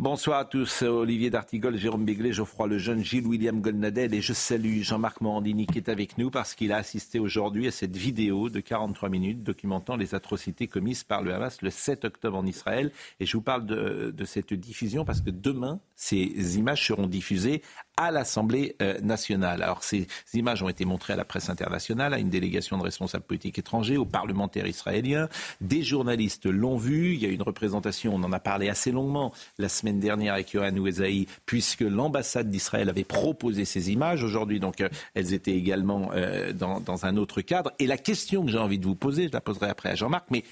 Bonsoir à tous, Olivier D'Artigol, Jérôme Béglé, Geoffroy Lejeune, Gilles William Golnadel et je salue Jean-Marc Morandini qui est avec nous parce qu'il a assisté aujourd'hui à cette vidéo de 43 minutes documentant les atrocités commises par le Hamas le 7 octobre en Israël. Et je vous parle de, de cette diffusion parce que demain, ces images seront diffusées à l'Assemblée euh, nationale. Alors ces images ont été montrées à la presse internationale, à une délégation de responsables politiques étrangers, aux parlementaires israéliens. Des journalistes l'ont vu. Il y a une représentation, on en a parlé assez longuement la semaine dernière avec Yohann Ouezaï, puisque l'ambassade d'Israël avait proposé ces images. Aujourd'hui, donc, euh, elles étaient également euh, dans, un autre cadre. Et la question que j'ai envie de vous poser, je la poserai après à Jean-Marc, mais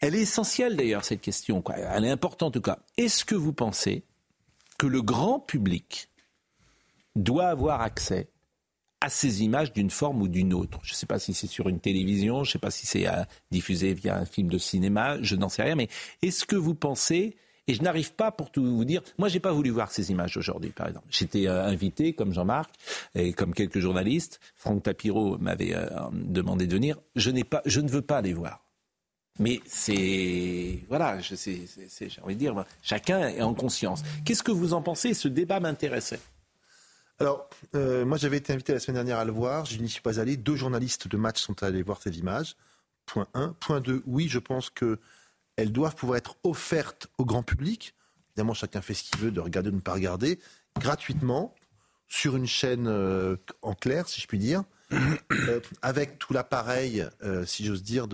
elle est essentielle d'ailleurs, cette question. Elle est importante en tout cas. Est-ce que vous pensez que le grand public doit avoir accès à ces images d'une forme ou d'une autre. Je ne sais pas si c'est sur une télévision, je ne sais pas si c'est euh, diffusé via un film de cinéma, je n'en sais rien, mais est-ce que vous pensez, et je n'arrive pas pour tout vous dire, moi j'ai pas voulu voir ces images aujourd'hui par exemple. J'étais euh, invité comme Jean-Marc et comme quelques journalistes, Franck Tapiro m'avait euh, demandé de venir, je, pas, je ne veux pas les voir. Mais c'est. Voilà, j'ai envie de dire, chacun est en conscience. Qu'est-ce que vous en pensez? Ce débat m'intéressait. Alors, euh, moi j'avais été invité la semaine dernière à le voir, je n'y suis pas allé. Deux journalistes de match sont allés voir ces images. Point 1. Point 2, oui, je pense qu'elles doivent pouvoir être offertes au grand public. Évidemment, chacun fait ce qu'il veut de regarder ou de ne pas regarder, gratuitement, sur une chaîne euh, en clair, si je puis dire, euh, avec tout l'appareil, si j'ose dire,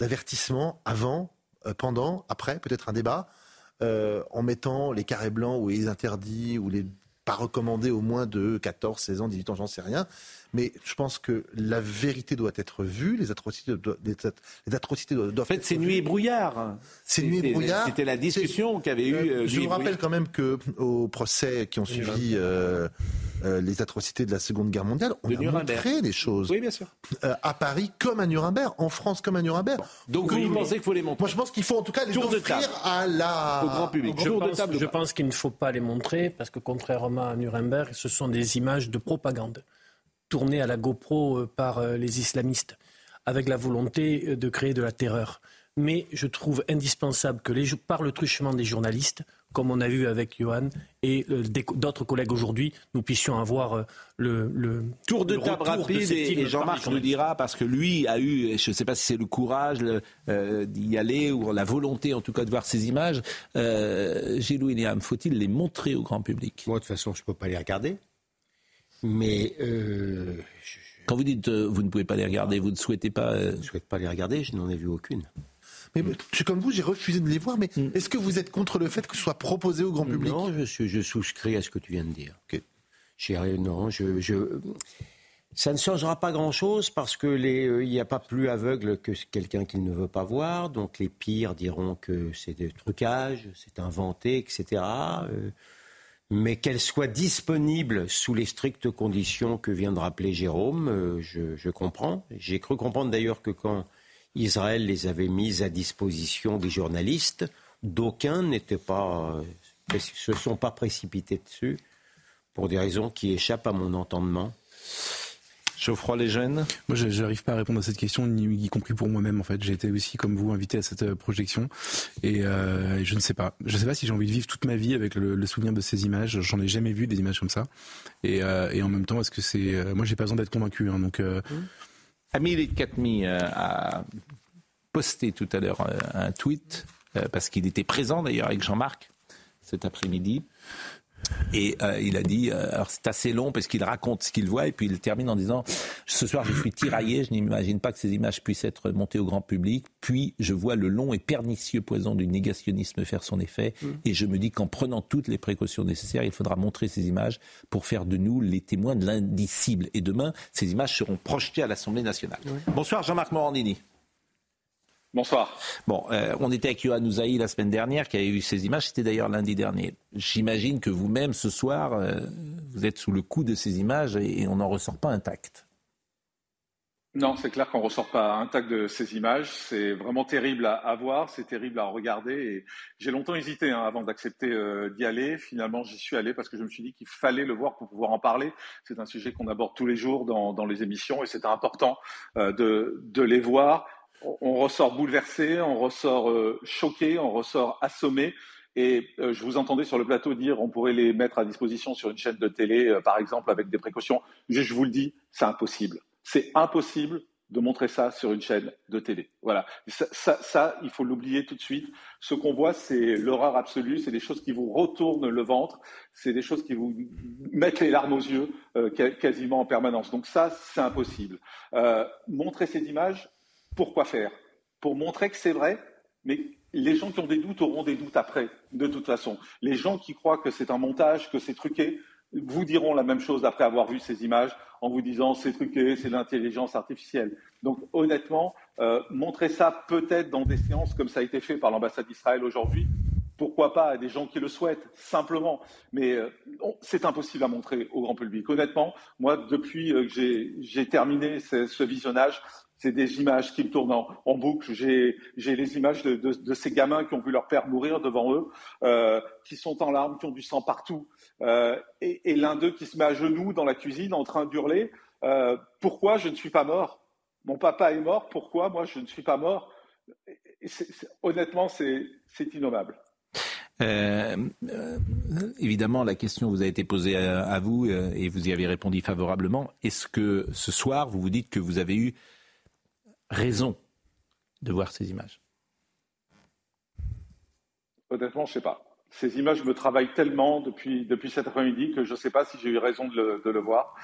d'avertissement avant, pendant, après, peut-être un débat, en mettant les carrés blancs ou les interdits ou les pas recommandé au moins de 14, 16 ans, 18 ans, j'en sais rien. Mais je pense que la vérité doit être vue, les atrocités, doivent, les atrocités doivent, En fait, c'est nuit et brouillard. C'est nuit et brouillard. C'était la discussion qu'avait eu. Euh, je vous rappelle quand même que au procès qui ont suivi euh, euh, les atrocités de la Seconde Guerre mondiale, on a montré des choses. Oui, bien sûr. à Paris comme à Nuremberg, en France comme à Nuremberg. Donc vous pensez qu'il faut les montrer Moi, je pense qu'il faut en tout cas les offrir à la au grand public. Je pense, je pense qu'il ne faut pas les montrer parce que contrairement à Nuremberg, ce sont des images de propagande tourné à la GoPro euh, par euh, les islamistes, avec la volonté euh, de créer de la terreur. Mais je trouve indispensable que, les, par le truchement des journalistes, comme on a vu avec Johan et d'autres collègues aujourd'hui, nous puissions avoir le, tour de table rapide et, Jean-Marc nous dira parce que lui a eu, je ne sais pas si c'est le courage d'y aller ou la volonté en tout cas de voir ces images. Euh, Gilles William, faut-il les montrer au grand public? Moi de toute façon je ne peux pas les regarder. Mais euh, quand vous dites euh, vous ne pouvez pas les regarder, vous ne souhaitez pas. Euh, Je ne souhaite pas les regarder, je n'en ai vu aucune. Mais je suis comme vous, j'ai refusé de les voir, mais mm. est-ce que vous êtes contre le fait que ce soit proposé au grand public? Non, je, suis, je souscris à ce que tu viens de dire. Ok. Non, je, je, ça ne changera pas grand-chose parce que il n'y a pas plus aveugle que quelqu'un qui ne veut pas voir. Donc les pires diront que c'est des trucages, c'est inventé, etc mais qu'elle soit disponible sous les strictes conditions que vient de rappeler Jérôme, euh, je, comprends. J'ai cru comprendre d'ailleurs que quand Israël les avait mises à disposition des journalistes, d'aucuns n'étaient pas, euh, se sont pas précipités dessus pour des raisons qui échappent à mon entendement. Geoffroy les jeunes Moi, je n'arrive pas à répondre à cette question, y compris pour moi-même. En fait, j'ai été aussi, comme vous, invité à cette euh, projection, euh, et je ne sais pas. Je ne sais pas si j'ai envie de vivre toute ma vie avec le, souvenir de ces images. J'en ai jamais vu des images comme ça. Et, euh, en même temps, est-ce que c'est Moi, j'ai pas besoin d'être convaincu. Hein, donc. Mmh. Amir Katmi a posté tout à l'heure un tweet parce qu'il était présent d'ailleurs avec Jean-Marc cet après-midi et euh, il a dit, euh, alors c'est assez long parce qu'il raconte ce qu'il voit et puis il termine en disant, ce soir je suis tiraillé, je n'imagine pas que ces images puissent être montées au grand public, puis je vois le long et pernicieux poison du négationnisme faire son effet mm. et je me dis qu'en prenant toutes les précautions nécessaires, il faudra montrer ces images pour faire de nous les témoins de l'indicible. Et demain, ces images seront projetées à l'Assemblée nationale. Bonsoir Jean-Marc Morandini. Bonsoir. Bon, euh, on était avec Yohann Ouzaï la semaine dernière qui avait vu ces images. C'était d'ailleurs lundi dernier. J'imagine que vous-même, ce soir, euh, vous êtes sous le coup de ces images et, on n'en ressort pas intact. Non, c'est clair qu'on ne ressort pas intact de ces images. C'est vraiment terrible à, voir, c'est terrible à regarder. Et j'ai longtemps hésité hein, avant d'accepter euh, d'y aller. Finalement, j'y suis allé parce que je me suis dit qu'il fallait le voir pour pouvoir en parler. C'est un sujet qu'on aborde tous les jours dans, dans les émissions et c'est important de, de les voir on ressort bouleversé, on ressort euh, choqué, on ressort assommé. Et euh, je vous entendais sur le plateau dire on pourrait les mettre à disposition sur une chaîne de télé, euh, par exemple, avec des précautions. Je, vous le dis, c'est impossible. C'est impossible de montrer ça sur une chaîne de télé. Voilà. Ça, il faut l'oublier tout de suite. Ce qu'on voit, c'est l'horreur absolue. C'est des choses qui vous retournent le ventre. C'est des choses qui vous mettent les larmes aux yeux quasiment en permanence. Donc ça, c'est impossible. montrer ces images, pourquoi faire? Pour montrer que c'est vrai, mais les gens qui ont des doutes auront des doutes après, de toute façon. Les gens qui croient que c'est un montage, que c'est truqué, vous diront la même chose après avoir vu ces images en vous disant c'est truqué, c'est l'intelligence artificielle. Donc honnêtement, euh, montrer ça peut-être dans des séances comme ça a été fait par l'ambassade d'Israël aujourd'hui, pourquoi pas à des gens qui le souhaitent, simplement. Mais euh, c'est impossible à montrer au grand public. Honnêtement, moi, depuis euh, que j'ai terminé ce visionnage, c'est des images qui me tournent en, boucle. J'ai les images de, ces gamins qui ont vu leur père mourir devant eux, euh, qui sont en larmes, qui ont du sang partout, euh, et, l'un d'eux qui se met à genoux dans la cuisine en train d'hurler euh, Pourquoi je ne suis pas mort? Mon papa est mort, pourquoi moi je ne suis pas mort? Honnêtement, c'est innommable. évidemment, la question vous a été posée à, vous et vous y avez répondu favorablement. Est-ce que ce soir, vous vous dites que vous avez eu raison de voir ces images Honnêtement, je ne sais pas. Ces images me travaillent tellement depuis, depuis cet après-midi que je ne sais pas si j'ai eu raison de le, voir.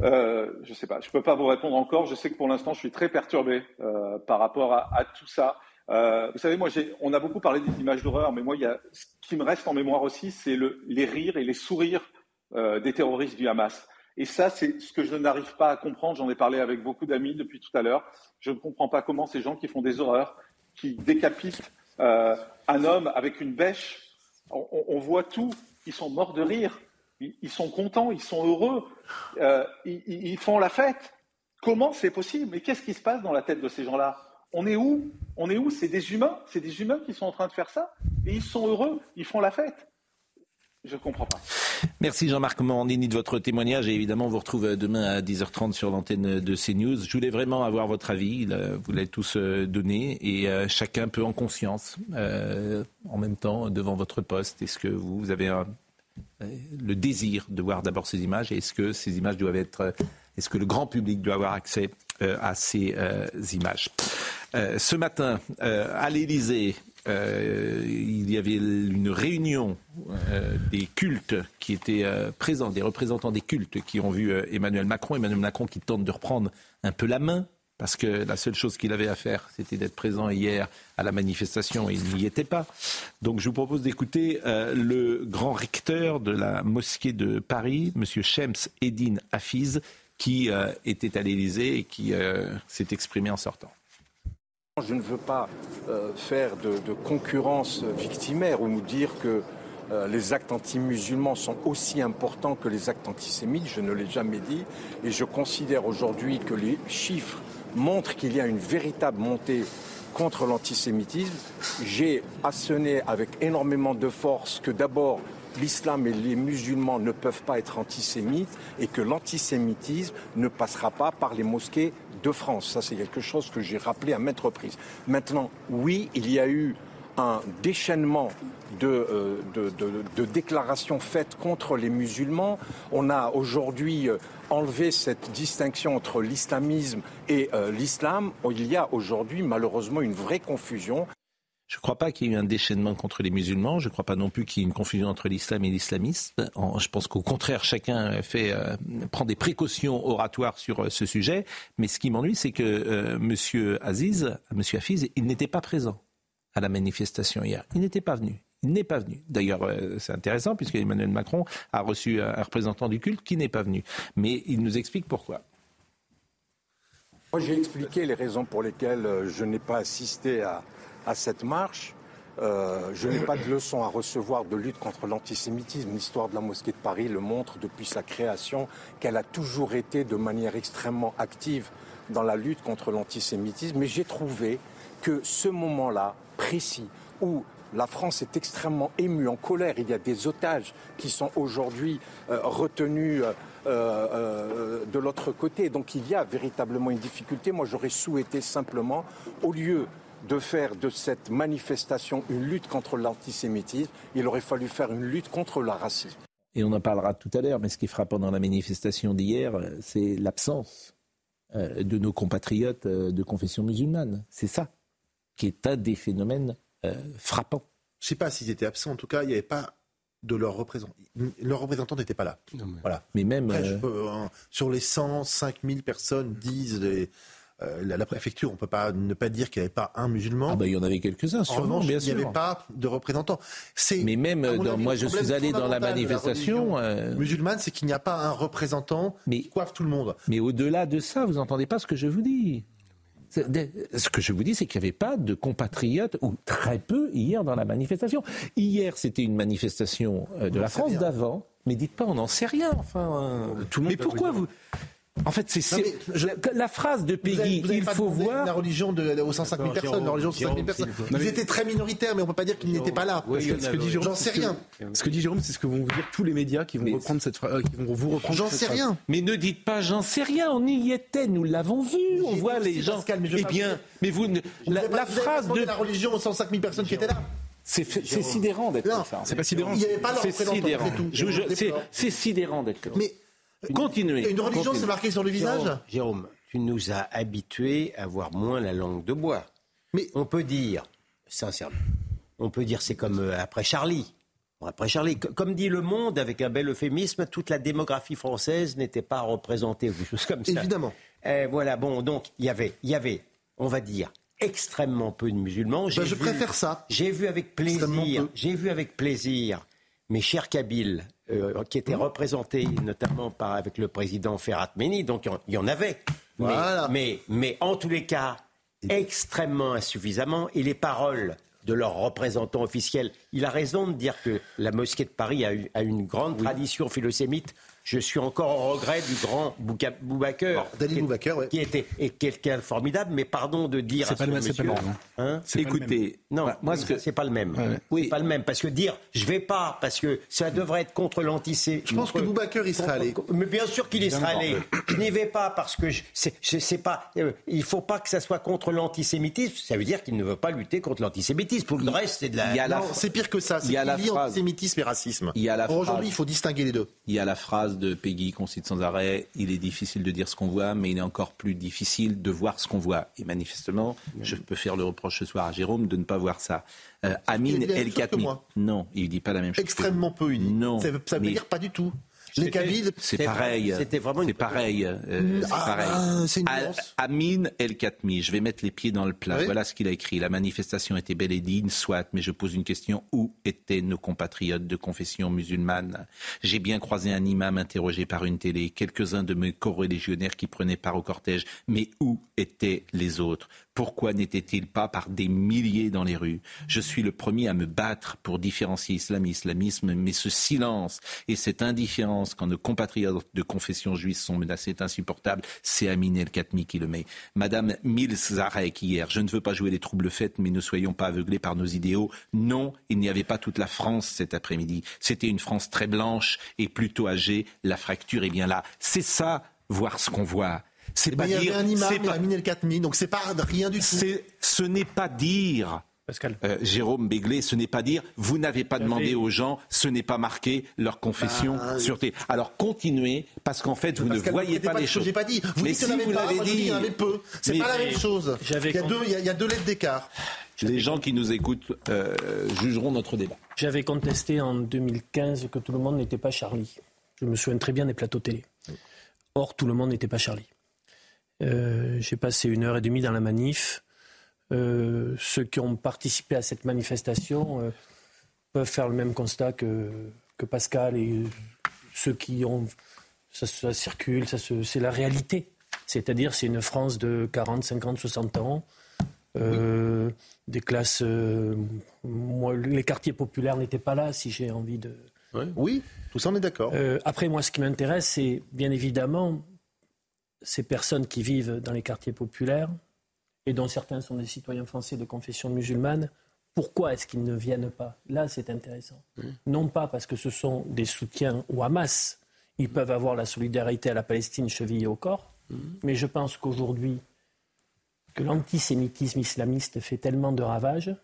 Euh, je ne sais pas. Je ne peux pas vous répondre encore. Je sais que pour l'instant, je suis très perturbé euh, par rapport à, tout ça. Euh, vous savez, moi, on a beaucoup parlé des images d'horreur, mais moi, ce qui me reste en mémoire aussi, c'est le, les rires et les sourires des terroristes du Hamas. Et ça, c'est ce que je n'arrive pas à comprendre. J'en ai parlé avec beaucoup d'amis depuis tout à l'heure. Je ne comprends pas comment ces gens qui font des horreurs, qui décapitent euh, un homme avec une bêche, on, voit tout. Ils sont morts de rire. Ils, sont contents, ils sont heureux. Euh, ils, ils, font la fête. Comment c'est possible? Mais qu'est-ce qui se passe dans la tête de ces gens-là? On est où? On est où? C'est des humains. C'est des humains qui sont en train de faire ça. Et ils sont heureux. Ils font la fête. Je ne comprends pas. Merci Jean-Marc Morandini de votre témoignage et évidemment on vous retrouve demain à 10h30 sur l'antenne de CNews. Je voulais vraiment avoir votre avis, vous l'avez tous euh, donné et euh, chacun peut en conscience euh, en même temps devant votre poste. Est-ce que vous avez le désir de voir d'abord ces images? Et est-ce que ces images doivent être, est-ce que le grand public doit avoir accès à ces images? Ce matin à l'Élysée, euh, il y avait une réunion euh, des cultes qui étaient euh, présents, des représentants des cultes qui ont vu Emmanuel Macron. Emmanuel Macron qui tente de reprendre un peu la main parce que la seule chose qu'il avait à faire, c'était d'être présent hier à la manifestation et il n'y était pas. Donc je vous propose d'écouter le grand recteur de la mosquée de Paris, M. Shems Eddin Hafiz, qui était à l'Élysée et qui s'est exprimé en sortant. Je ne veux pas euh, faire de, concurrence victimaire ou nous dire que euh, les actes anti-musulmans sont aussi importants que les actes antisémites. Je ne l'ai jamais dit. Et je considère aujourd'hui que les chiffres montrent qu'il y a une véritable montée contre l'antisémitisme. J'ai assené avec énormément de force que d'abord l'islam et les musulmans ne peuvent pas être antisémites et que l'antisémitisme ne passera pas par les mosquées de France. Ça, c'est quelque chose que j'ai rappelé à maintes reprises. Maintenant, oui, il y a eu un déchaînement de, euh, déclarations faites contre les musulmans. On a aujourd'hui euh, enlevé cette distinction entre l'islamisme et euh, l'islam. Il y a aujourd'hui malheureusement une vraie confusion. Je ne crois pas qu'il y ait eu un déchaînement contre les musulmans. Je ne crois pas non plus qu'il y ait une confusion entre l'islam et l'islamisme. Je pense qu'au contraire, chacun euh, prend des précautions oratoires sur euh, ce sujet. Mais ce qui m'ennuie, c'est que euh, M. Aziz, M. Hafiz, il n'était pas présent à la manifestation hier. Il n'était pas venu. Il n'est pas venu. D'ailleurs, c'est intéressant puisque Emmanuel Macron a reçu un représentant du culte qui n'est pas venu. Mais il nous explique pourquoi. Moi, j'ai expliqué les raisons pour lesquelles je n'ai pas assisté à, cette marche. Euh, je n'ai pas de leçon à recevoir de lutte contre l'antisémitisme. L'histoire de la mosquée de Paris le montre depuis sa création qu'elle a toujours été de manière extrêmement active dans la lutte contre l'antisémitisme. Mais j'ai trouvé que ce moment-là précis où la France est extrêmement émue, en colère. Il y a des otages qui sont aujourd'hui euh, retenus euh, de l'autre côté. Donc il y a véritablement une difficulté. Moi, j'aurais souhaité simplement, au lieu de faire de cette manifestation une lutte contre l'antisémitisme, il aurait fallu faire une lutte contre le racisme. Et on en parlera tout à l'heure, mais ce qui frappe pendant la manifestation d'hier, c'est l'absence de nos compatriotes de confession musulmane. C'est ça qui est un des phénomènes euh, frappant. Je ne sais pas s'ils étaient absents. En tout cas, il n'y avait pas de leur représentant. Leur représentant n'était pas là. mais... Voilà. Mais même euh, euh, sur les 105 000 personnes disent la, préfecture, on ne peut pas ne pas dire qu'il n'y avait pas un musulman. Ah ben, il y en avait quelques-uns, sûrement, bien sûr. Il n'y avait pas de représentant. Mais même, dans, moi, je suis allé dans la manifestation. musulmane, c'est qu'il n'y a pas un représentant mais, qui coiffe tout le monde. Mais au-delà de ça, vous n'entendez pas ce que je vous dis. Ce que je vous dis, c'est qu'il n'y avait pas de compatriotes, ou très peu, hier dans la manifestation. Hier, c'était une manifestation euh, de la France d'avant, mais dites pas, on n'en sait rien. Enfin, tout le monde mais pourquoi vous en fait, c'est la, phrase de Peggy, il faut voir la religion de, aux 105 000 personnes. La religion 105 000 personnes. Ils étaient très minoritaires, mais on peut pas dire qu'ils n'étaient pas là. ce que dit Jérôme, j'en sais rien. Ce que dit Jérôme, c'est ce que vont vous dire tous les médias qui vont reprendre cette phrase, euh, qui vont vous reprendre. J'en sais rien. Mais ne dites pas, j'en sais rien. On y était, nous l'avons vu. On voit les gens. Eh bien, mais vous, la phrase de la religion aux 105 000 personnes qui étaient là. C'est sidérant d'être comme ça. C'est pas sidérant. Il n'y avait pas leur représentant. C'est sidérant d'être comme ça. Continuez. Une religion, c'est marqué sur le visage Jérôme, tu nous as habitués à voir moins la langue de bois. Mais on peut dire, sincèrement, on peut dire c'est comme euh, après Charlie. Après Charlie, comme dit Le Monde, avec un bel euphémisme, toute la démographie française n'était pas représentée, ou des choses comme ça. Évidemment. Eh, voilà, bon, donc il y avait, il y avait, on va dire, extrêmement peu de musulmans. Ben, je préfère ça. J'ai vu avec plaisir, j'ai vu avec plaisir mes chers Kabyles, euh, qui étaient représentés notamment par, avec le président Ferrat Meni, donc il y en avait. Mais, mais, en tous les cas, extrêmement insuffisamment, et les paroles de leurs représentants officiels. Il a raison de dire que la mosquée de Paris a, a une grande tradition philosémite je suis encore au regret du grand Boubaker, qui, était quelqu'un de formidable, mais pardon de dire c'est pas, le, pas le même. Hein Écoutez, non, bah, moi c'est pas le même. Oui, pas le même parce que dire je vais pas parce que ça devrait être contre l'antisémitisme. Je pense que Boubaker il sera allé. Mais bien sûr qu'il y sera allé. Je n'y vais pas parce que c'est pas. Euh, il faut pas que ça soit contre l'antisémitisme. Ça veut dire qu'il ne veut pas lutter contre l'antisémitisme. Pour le reste, c'est de la. c'est pire que ça. Il y a la phrase. Antisémitisme et racisme. Aujourd'hui, il faut distinguer les deux. Il y a la phrase de Peggy qu'on cite sans arrêt, il est difficile de dire ce qu'on voit, mais il est encore plus difficile de voir ce qu'on voit. Et manifestement, je peux faire le reproche ce soir à Jérôme de ne pas voir ça. Euh, Amin El Khatmi. Non, il ne dit pas la même chose. Extrêmement peu, il dit. Non. Ça veut, veut dire pas du tout. Les Kabyles, c'est pareil. C'était vraiment c'est pareil. Euh, c'est pareil. Amin El Khatmi, je vais mettre les pieds dans le plat. Voilà ce qu'il a écrit. La manifestation était bel et digne, soit, mais je pose une question. Où étaient nos compatriotes de confession musulmane? J'ai bien croisé un imam interrogé par une télé, quelques-uns de mes co-religionnaires qui prenaient part au cortège. Mais où étaient les autres? Pourquoi n'était-il pas par des milliers dans les rues? Je suis le premier à me battre pour différencier islam et islamisme, mais ce silence et cette indifférence quand nos compatriotes de confession juive sont menacés est insupportable. C'est Amine El Khatmi qui le met. Madame Milzarek hier, je ne veux pas jouer les troubles faits, mais ne soyons pas aveuglés par nos idéaux. Non, il n'y avait pas toute la France cet après-midi. C'était une France très blanche et plutôt âgée. La fracture est bien là. C'est ça, voir ce qu'on voit. C'est pas il y avait un imam, il a miné le 4000, donc c'est pas rien du tout. Ce n'est pas dire. Pascal. Euh, Jérôme Béglé, ce n'est pas dire vous n'avez pas demandé aux gens, ce n'est pas marqué leur confession bah, sûreté. Alors continuez parce qu'en fait vous ne voyez pas, les choses. J'ai pas dit. Vous mais dites si vous l'avez dit, il y en avait peu. C'est pas la même chose. Il y, a deux, il, y a, deux lettres d'écart. Les gens qui nous écoutent euh, jugeront notre débat. J'avais contesté en 2015 que tout le monde n'était pas Charlie. Je me souviens très bien des plateaux télé. Or, tout le monde n'était pas Charlie. Euh, j'ai passé une heure et demie dans la manif. Euh, ceux qui ont participé à cette manifestation euh, peuvent faire le même constat que, que Pascal et ceux qui ont. Ça, circule, ça c'est la réalité. C'est-à-dire, c'est une France de 40, 50, 60 ans. Euh, des classes. Les quartiers populaires n'étaient pas là, si j'ai envie de. Oui, tout ça, on est d'accord. Après, moi, ce qui m'intéresse, c'est bien évidemment ces personnes qui vivent dans les quartiers populaires et dont certains sont des citoyens français de confession musulmane. Pourquoi est-ce qu'ils ne viennent pas? Là, c'est intéressant. Non pas parce que ce sont des soutiens au Hamas, ils peuvent avoir la solidarité à la Palestine chevillée au corps, mais je pense qu'aujourd'hui, que l'antisémitisme islamiste fait tellement de ravages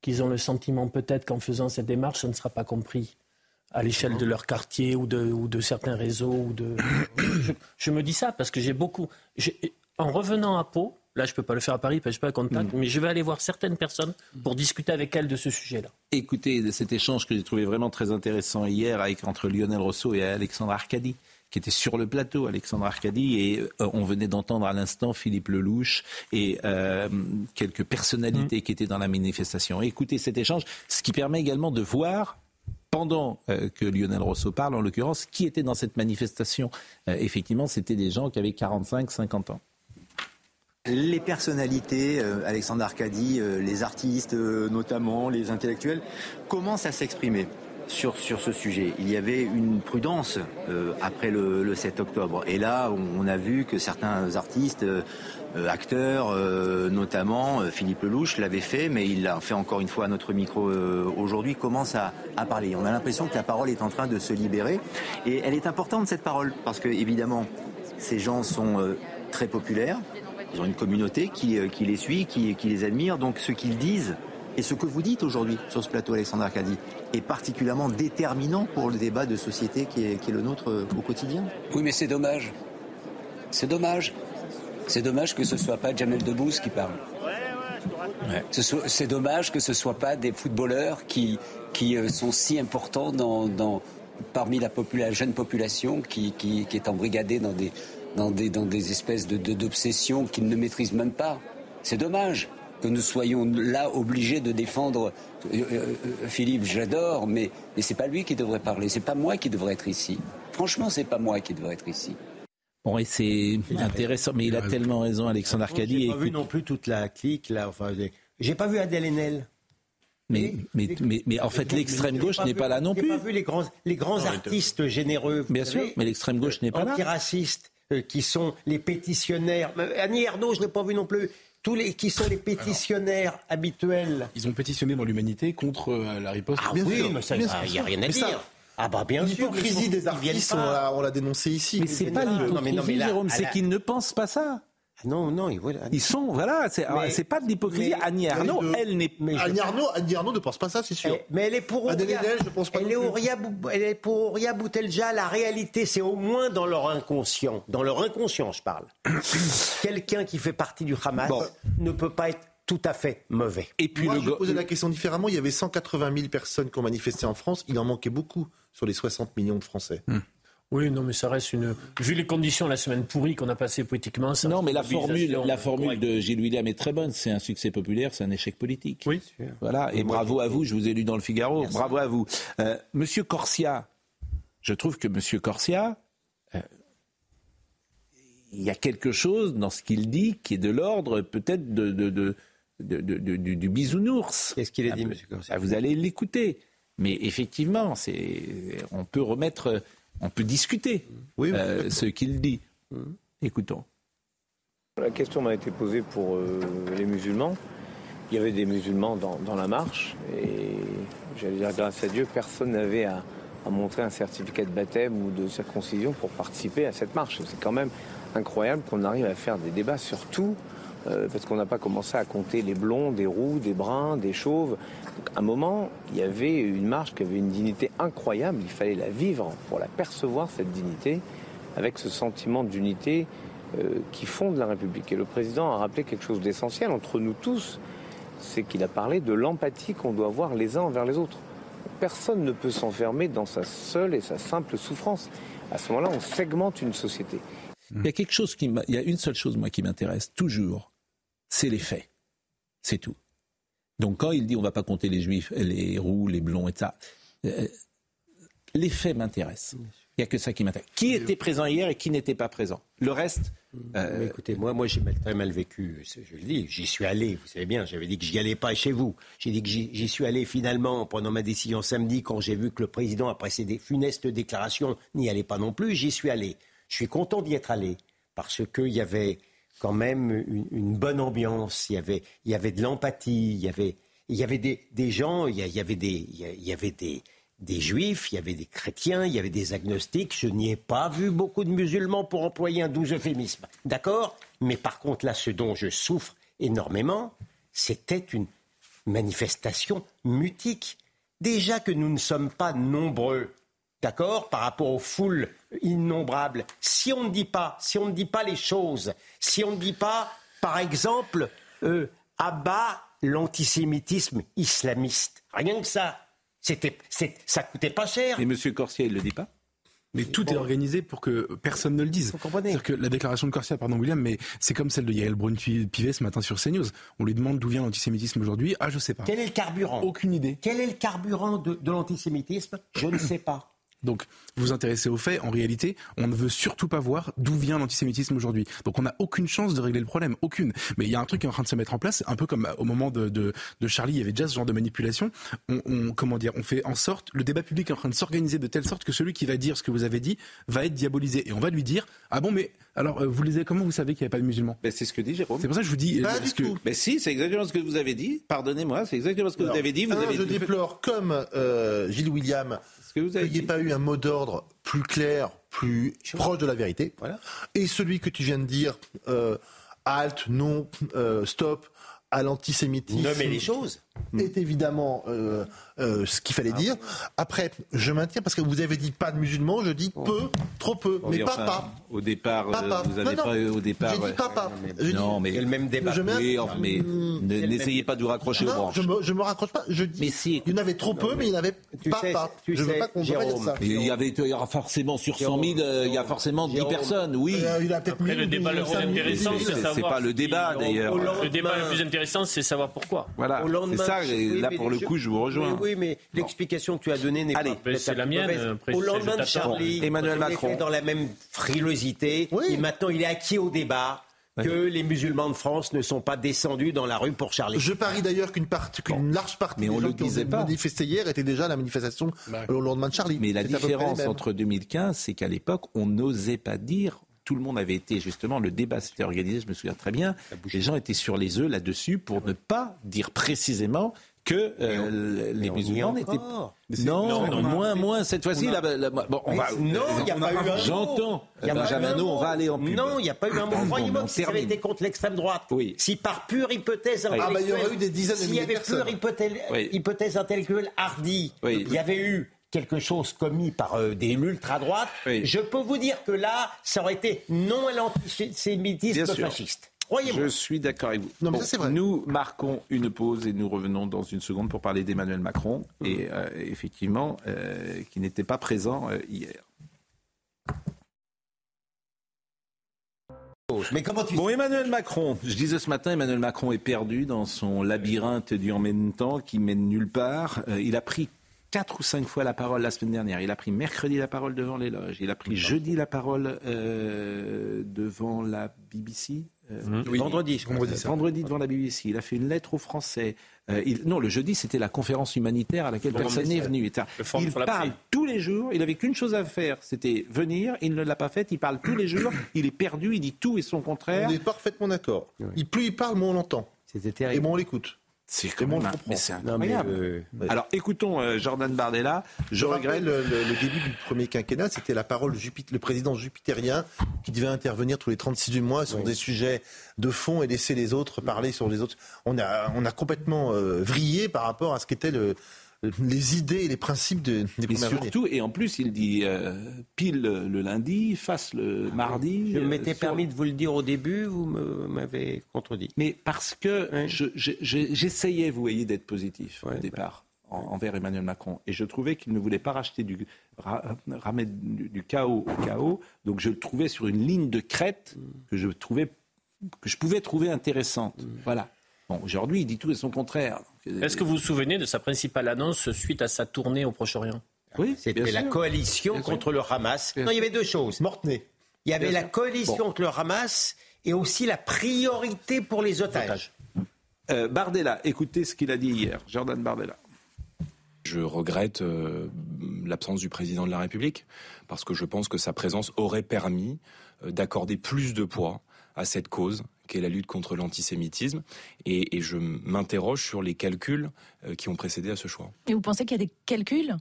qu'ils ont le sentiment peut-être qu'en faisant cette démarche, ça ne sera pas compris à l'échelle de leur quartier ou de, ou de certains réseaux. Ou de... je, me dis ça parce que j'ai beaucoup... En revenant à Pau, là je ne peux pas le faire à Paris parce que je n'ai pas le contact, mm. mais je vais aller voir certaines personnes pour discuter avec elles de ce sujet-là. Écoutez, cet échange que j'ai trouvé vraiment très intéressant hier avec, entre Lionel Rousseau et Alexandre Arcadi qui était sur le plateau, Alexandre Arcadi, et euh, on venait d'entendre à l'instant Philippe Lelouch et euh, quelques personnalités mm. qui étaient dans la manifestation. Écoutez cet échange, ce qui permet également de voir pendant euh, que Lionel Rousseau parle, en l'occurrence, qui était dans cette manifestation. effectivement, c'était des gens qui avaient 45, 50 ans. Les personnalités, Alexandre Arcadi, les artistes notamment, les intellectuels, commencent à s'exprimer sur, ce sujet. Il y avait une prudence euh, après le, 7 octobre. Et là, on, a vu que certains artistes, euh, acteurs, euh, notamment Philippe Lelouch, l'avait fait, mais il l'a fait encore une fois à notre micro aujourd'hui, commence à, parler. On a l'impression que la parole est en train de se libérer. Et elle est importante, cette parole, parce que, évidemment, ces gens sont très populaires. Ils ont une communauté qui, qui les suit, qui, qui les admire. Donc, ce qu'ils disent, et ce que vous dites aujourd'hui sur ce plateau, Alexandre Arcadi, est particulièrement déterminant pour le débat de société qui est, le nôtre euh, au quotidien. Oui, mais c'est dommage. C'est dommage. C'est dommage que ce ne soit pas Jamel Debbouze qui parle. C'est dommage que ce ne soit pas des footballeurs qui, qui euh, sont si importants dans, parmi la, jeune population qui, qui, est embrigadée dans des, dans des, dans des espèces d'obsessions de, qu'ils ne maîtrisent même pas. C'est dommage que nous soyons là obligés de défendre euh, euh, Philippe, j'adore, mais, mais c'est pas lui qui devrait parler, c'est pas moi qui devrais être ici. Franchement, c'est pas moi qui devrais être ici. Bon, et c'est intéressant, mais il a tellement raison, Alexandre Arcadi. J'ai pas vu non plus toute la clique, là. Enfin, j'ai pas vu Adèle Haenel. Mais, mais, mais, en fait, l'extrême gauche n'est pas là non plus. J'ai pas vu les grands, les grands artistes généreux. Bien sûr, mais l'extrême gauche n'est pas là. Antiracistes, euh, qui sont les pétitionnaires. Annie Ernaux, je ne l'ai pas vu non plus tous les qui sont les pétitionnaires habituels. Ils ont pétitionné dans l'humanité contre euh, la riposte. Ah oui, mais ça, il n'y a rien à dire. ah bah bien sûr. L'hypocrisie des artistes, on l'a dénoncé ici. Mais c'est pas l'hypocrisie, Jérôme, c'est qu'ils ne pensent pas ça. Non, non, ils sont, voilà, c'est pas de l'hypocrisie. Annie Arnaud, elle n'est pas. Annie Arnaud, Annie Arnaud ne pense pas ça, c'est sûr. Mais elle est pour je pense pas elle, est elle est pour Oria Boutelja, la réalité, c'est au moins dans leur inconscient. Dans leur inconscient, je parle. Quelqu'un qui fait partie du Hamas ne peut pas être tout à fait mauvais. Et puis Moi, je posais la question différemment. Il y avait 180 000 personnes qui ont manifesté en France. Il en manquait beaucoup sur les 60 millions de Français. Hmm. Oui, non, mais ça reste une. Vu les conditions, la semaine pourrie qu'on a passée politiquement, ça Non, mais la formule, la formule de Gilles William est très bonne. C'est un succès populaire, c'est un échec politique. Oui. Voilà, et bravo à vous. Je vous ai lu dans le Figaro. Bravo à vous. Euh, Monsieur Corsia, je trouve que Monsieur Corsia, euh, il y a quelque chose dans ce qu'il dit qui est de l'ordre peut-être de, de, du, bisounours. Qu'est-ce qu'il a dit, Monsieur Corsia? ah, Vous allez l'écouter. Mais effectivement, on peut remettre on peut discuter euh, ce qu'il dit. Écoutons. La question m'a été posée pour euh, les musulmans. Il y avait des musulmans dans, la marche et j'allais dire grâce à Dieu, personne n'avait à, montrer un certificat de baptême ou de circoncision pour participer à cette marche. C'est quand même incroyable qu'on arrive à faire des débats sur tout euh, parce qu'on n'a pas commencé à compter les blonds, des roux, des bruns, des chauves. à un moment, il y avait une marche qui avait une dignité incroyable. Il fallait la vivre pour la percevoir, cette dignité, avec ce sentiment d'unité euh, qui fonde la République. Et le président a rappelé quelque chose d'essentiel entre nous tous, c'est qu'il a parlé de l'empathie qu'on doit avoir les uns envers les autres. Personne ne peut s'enfermer dans sa seule et sa simple souffrance. À ce moment-là, on segmente une société. Il y a quelque chose qui, il y a une seule chose moi qui m'intéresse toujours, c'est les faits. C'est tout. Donc quand il dit on ne va pas compter les juifs, les roux, les blonds, et ça, euh, les faits m'intéressent. Il n'y a que ça qui m'intéresse. Qui était présent hier et qui n'était pas présent? Le reste. Euh... écoutez, moi, moi j'ai très mal vécu, je le dis. J'y suis allé, vous savez bien, j'avais dit que j'y allais pas chez vous. J'ai dit que j'y suis allé finalement en prenant ma décision samedi quand j'ai vu que le président, après ses funestes déclarations, n'y allait pas non plus. J'y suis allé. Je suis content d'y être allé parce qu'il y avait quand même une, bonne ambiance, il y avait, il y avait de l'empathie, il y avait, il y avait des, gens, il y, il y avait des, il y avait des des juifs, il y avait des chrétiens, il y avait des agnostiques. Je n'y ai pas vu beaucoup de musulmans pour employer un doux euphémisme. D'accord? Mais par contre, là, ce dont je souffre énormément, c'était une manifestation mutique. Déjà que nous ne sommes pas nombreux, d'accord, par rapport aux foules innombrables. Si on ne dit pas, si on ne dit pas les choses, si on ne dit pas, par exemple, euh, abat l'antisémitisme islamiste, rien que ça, c'était, ça coûtait pas cher. Et M. Corsia, il le dit pas? Mais tout est organisé pour que personne ne le dise. Vous comprenez? C'est-à-dire que la déclaration de Corsia, pardon William, mais c'est comme celle de Yael Brun-Pivet ce matin sur CNews. On lui demande d'où vient l'antisémitisme aujourd'hui. Ah, je sais pas. Quel est le carburant? Aucune idée. Quel est le carburant de, de l'antisémitisme? Je ne sais pas. Donc, vous vous intéressez aux faits. En réalité, on ne veut surtout pas voir d'où vient l'antisémitisme aujourd'hui. Donc, on n'a aucune chance de régler le problème, aucune. Mais il y a un truc qui est en train de se mettre en place, un peu comme au moment de, de, de Charlie, il y avait déjà ce genre de manipulation. On, on, comment dire, on fait en sorte, le débat public est en train de s'organiser de telle sorte que celui qui va dire ce que vous avez dit va être diabolisé. Et on va lui dire, ah bon, mais alors, euh, vous lisez comment vous savez qu'il n'y avait pas de musulmans? Ben, C'est ce que dit Jérôme. C'est pour ça que je vous dis. Pas du que... tout. Ben, si, c'est exactement ce que vous avez dit. Pardonnez-moi, c'est exactement ce que Alors, vous avez dit. Vous un, avez je déplore, comme euh, Gilles William, que vous avez qu'il n'y ait dit. pas eu un mot d'ordre plus clair, plus proche de la vérité. Voilà. Et celui que tu viens de dire, euh, halte, non, euh, stop à l'antisémitisme. Nommer les choses. Est évidemment euh, euh, ce qu'il fallait Ah. dire. Après, je maintiens parce que vous avez dit pas de musulmans, je dis peu, trop peu, mais Oui, pas enfin, pas. Au départ, euh, Papa. vous avez Non, pas non. au départ. J'ai dit papa. Je Non, mais le même débat. Je mets un- oui, enfin, mais le n'essayez même- pas de vous raccrocher aux Non, branches. je me, je me raccroche pas. Je dis, Mais si, il y en avait trop peu, mais il y en avait Tu pas sais, pas. tu je veux sais, pas qu'on ne pas Jérôme, ça. Il y avait, il y aura forcément sur 100 000, euh, il y a forcément 10 Jérôme. personnes, oui. Euh, il a peut-être Après, le débat le plus 5 000. intéressant, c'est savoir. c'est pas le débat, d'ailleurs. Le débat le plus intéressant, c'est savoir pourquoi. Voilà, Au c'est lendemain, ça, oui, là pour le coup, je vous rejoins. Oui, oui, mais l'explication que tu as donnée n'est pas c'est la mienne, Au lendemain de. Charlie, Emmanuel on était Macron. dans la même frilosité, Oui. et maintenant il est acquis au débat que les musulmans de France ne sont pas descendus dans la rue pour Charlie. Je parie d'ailleurs qu'une large partie Mais des on gens le qui ont disait pas. manifesté hier étaient déjà à la manifestation au lendemain de Charlie. Mais la différence entre 2015, c'est qu'à l'époque, on n'osait pas dire. Tout le monde avait été justement, le débat s'était organisé, je me souviens très bien. Les gens étaient sur les œufs là-dessus pour ne pas dire précisément que euh, les on musulmans n'étaient encore. non, non, moins, moins. Cette fois-ci, là, bon, on va. non, il n'y a pas eu un. J'entends. A pas Benjamin eu un on va aller en pub. Non, il n'y a pas eu un mot. Croyez-moi si ça avait été contre l'extrême droite, Oui. si par pure hypothèse Ah, bah, il y intellectuelle, aurait eu des dizaines de s'il y avait pure hypothèse, Oui. hypothèse intellectuelle hardie, Oui. il y avait eu quelque chose commis par euh, des ultra-droites, Oui. je peux vous dire que là, ça aurait été non à l'antisémitisme fasciste. Croyez-moi. Je suis d'accord avec vous. Non, mais ça, c'est vrai. Nous marquons une pause et nous revenons dans une seconde pour parler d'Emmanuel Macron et euh, effectivement euh, qui n'était pas présent euh, hier. Mais comment tu Bon, Emmanuel Macron, je disais ce matin, Emmanuel Macron est perdu dans son labyrinthe du en même temps qui mène nulle part. Euh, il a pris quatre ou cinq fois la parole la semaine dernière. Il a pris mercredi la parole devant les loges. Il a pris jeudi la parole euh, devant la BBC. Euh, Oui. Vendredi, je. Vendredi, ça. vendredi devant la BBC. Il a fait une lettre aux Français. Euh, il- non, le jeudi, c'était la conférence humanitaire à laquelle personne n'est venu. Il- parle tous les jours. Il avait qu'une chose à faire, c'était venir. Il ne l'a pas fait. Il parle tous les jours. Il est perdu. Il dit tout et son contraire. On est parfaitement d'accord. Il- Plus il parle, moins on l'entend. C'était Et terrible. moins on l'écoute. C'est même mais Non, mais, incroyable. euh, Alors écoutons euh, Jordan Bardella. Je Je regrette. le, le- le début du premier quinquennat, c'était la parole Jupit- le président jupitérien qui devait intervenir tous les 36 du mois sur des sujets de fond et laisser les autres parler sur les autres. On a, on a complètement euh, vrillé par rapport à ce qu'étaient le- les idées et les principes de, des années. surtout, et en plus, il dit euh, pile le lundi, face le mardi. Je euh, m'étais sur- permis de vous le dire au début, vous m'avez contredit. Mais parce que Ouais. je- je- je- j'essayais, vous voyez, d'être positif Ouais, au départ en- envers Emmanuel Macron. Et je trouvais qu'il ne voulait pas racheter du, ra- ramener du, du chaos au chaos. Donc je le trouvais sur une ligne de crête que je trouvais que je pouvais trouver intéressante. Voilà. Bon, aujourd'hui, il dit tout et son contraire. Est-ce que vous vous souvenez de sa principale annonce suite à sa tournée au Proche-Orient? Oui, C'était la coalition contre le Hamas. non, il y avait deux choses. Mortenay. Il y avait la coalition contre le Hamas et aussi la priorité pour les otages. Euh, Bardella, écoutez ce qu'il a dit hier. Jordan Bardella. Je regrette euh, l'absence du président de la République parce que je pense que sa présence aurait permis euh, d'accorder plus de poids à cette cause qu'est la lutte contre l'antisémitisme. Et, je m'interroge sur les calculs qui ont précédé à ce choix. Et vous pensez qu'il y a des calculs?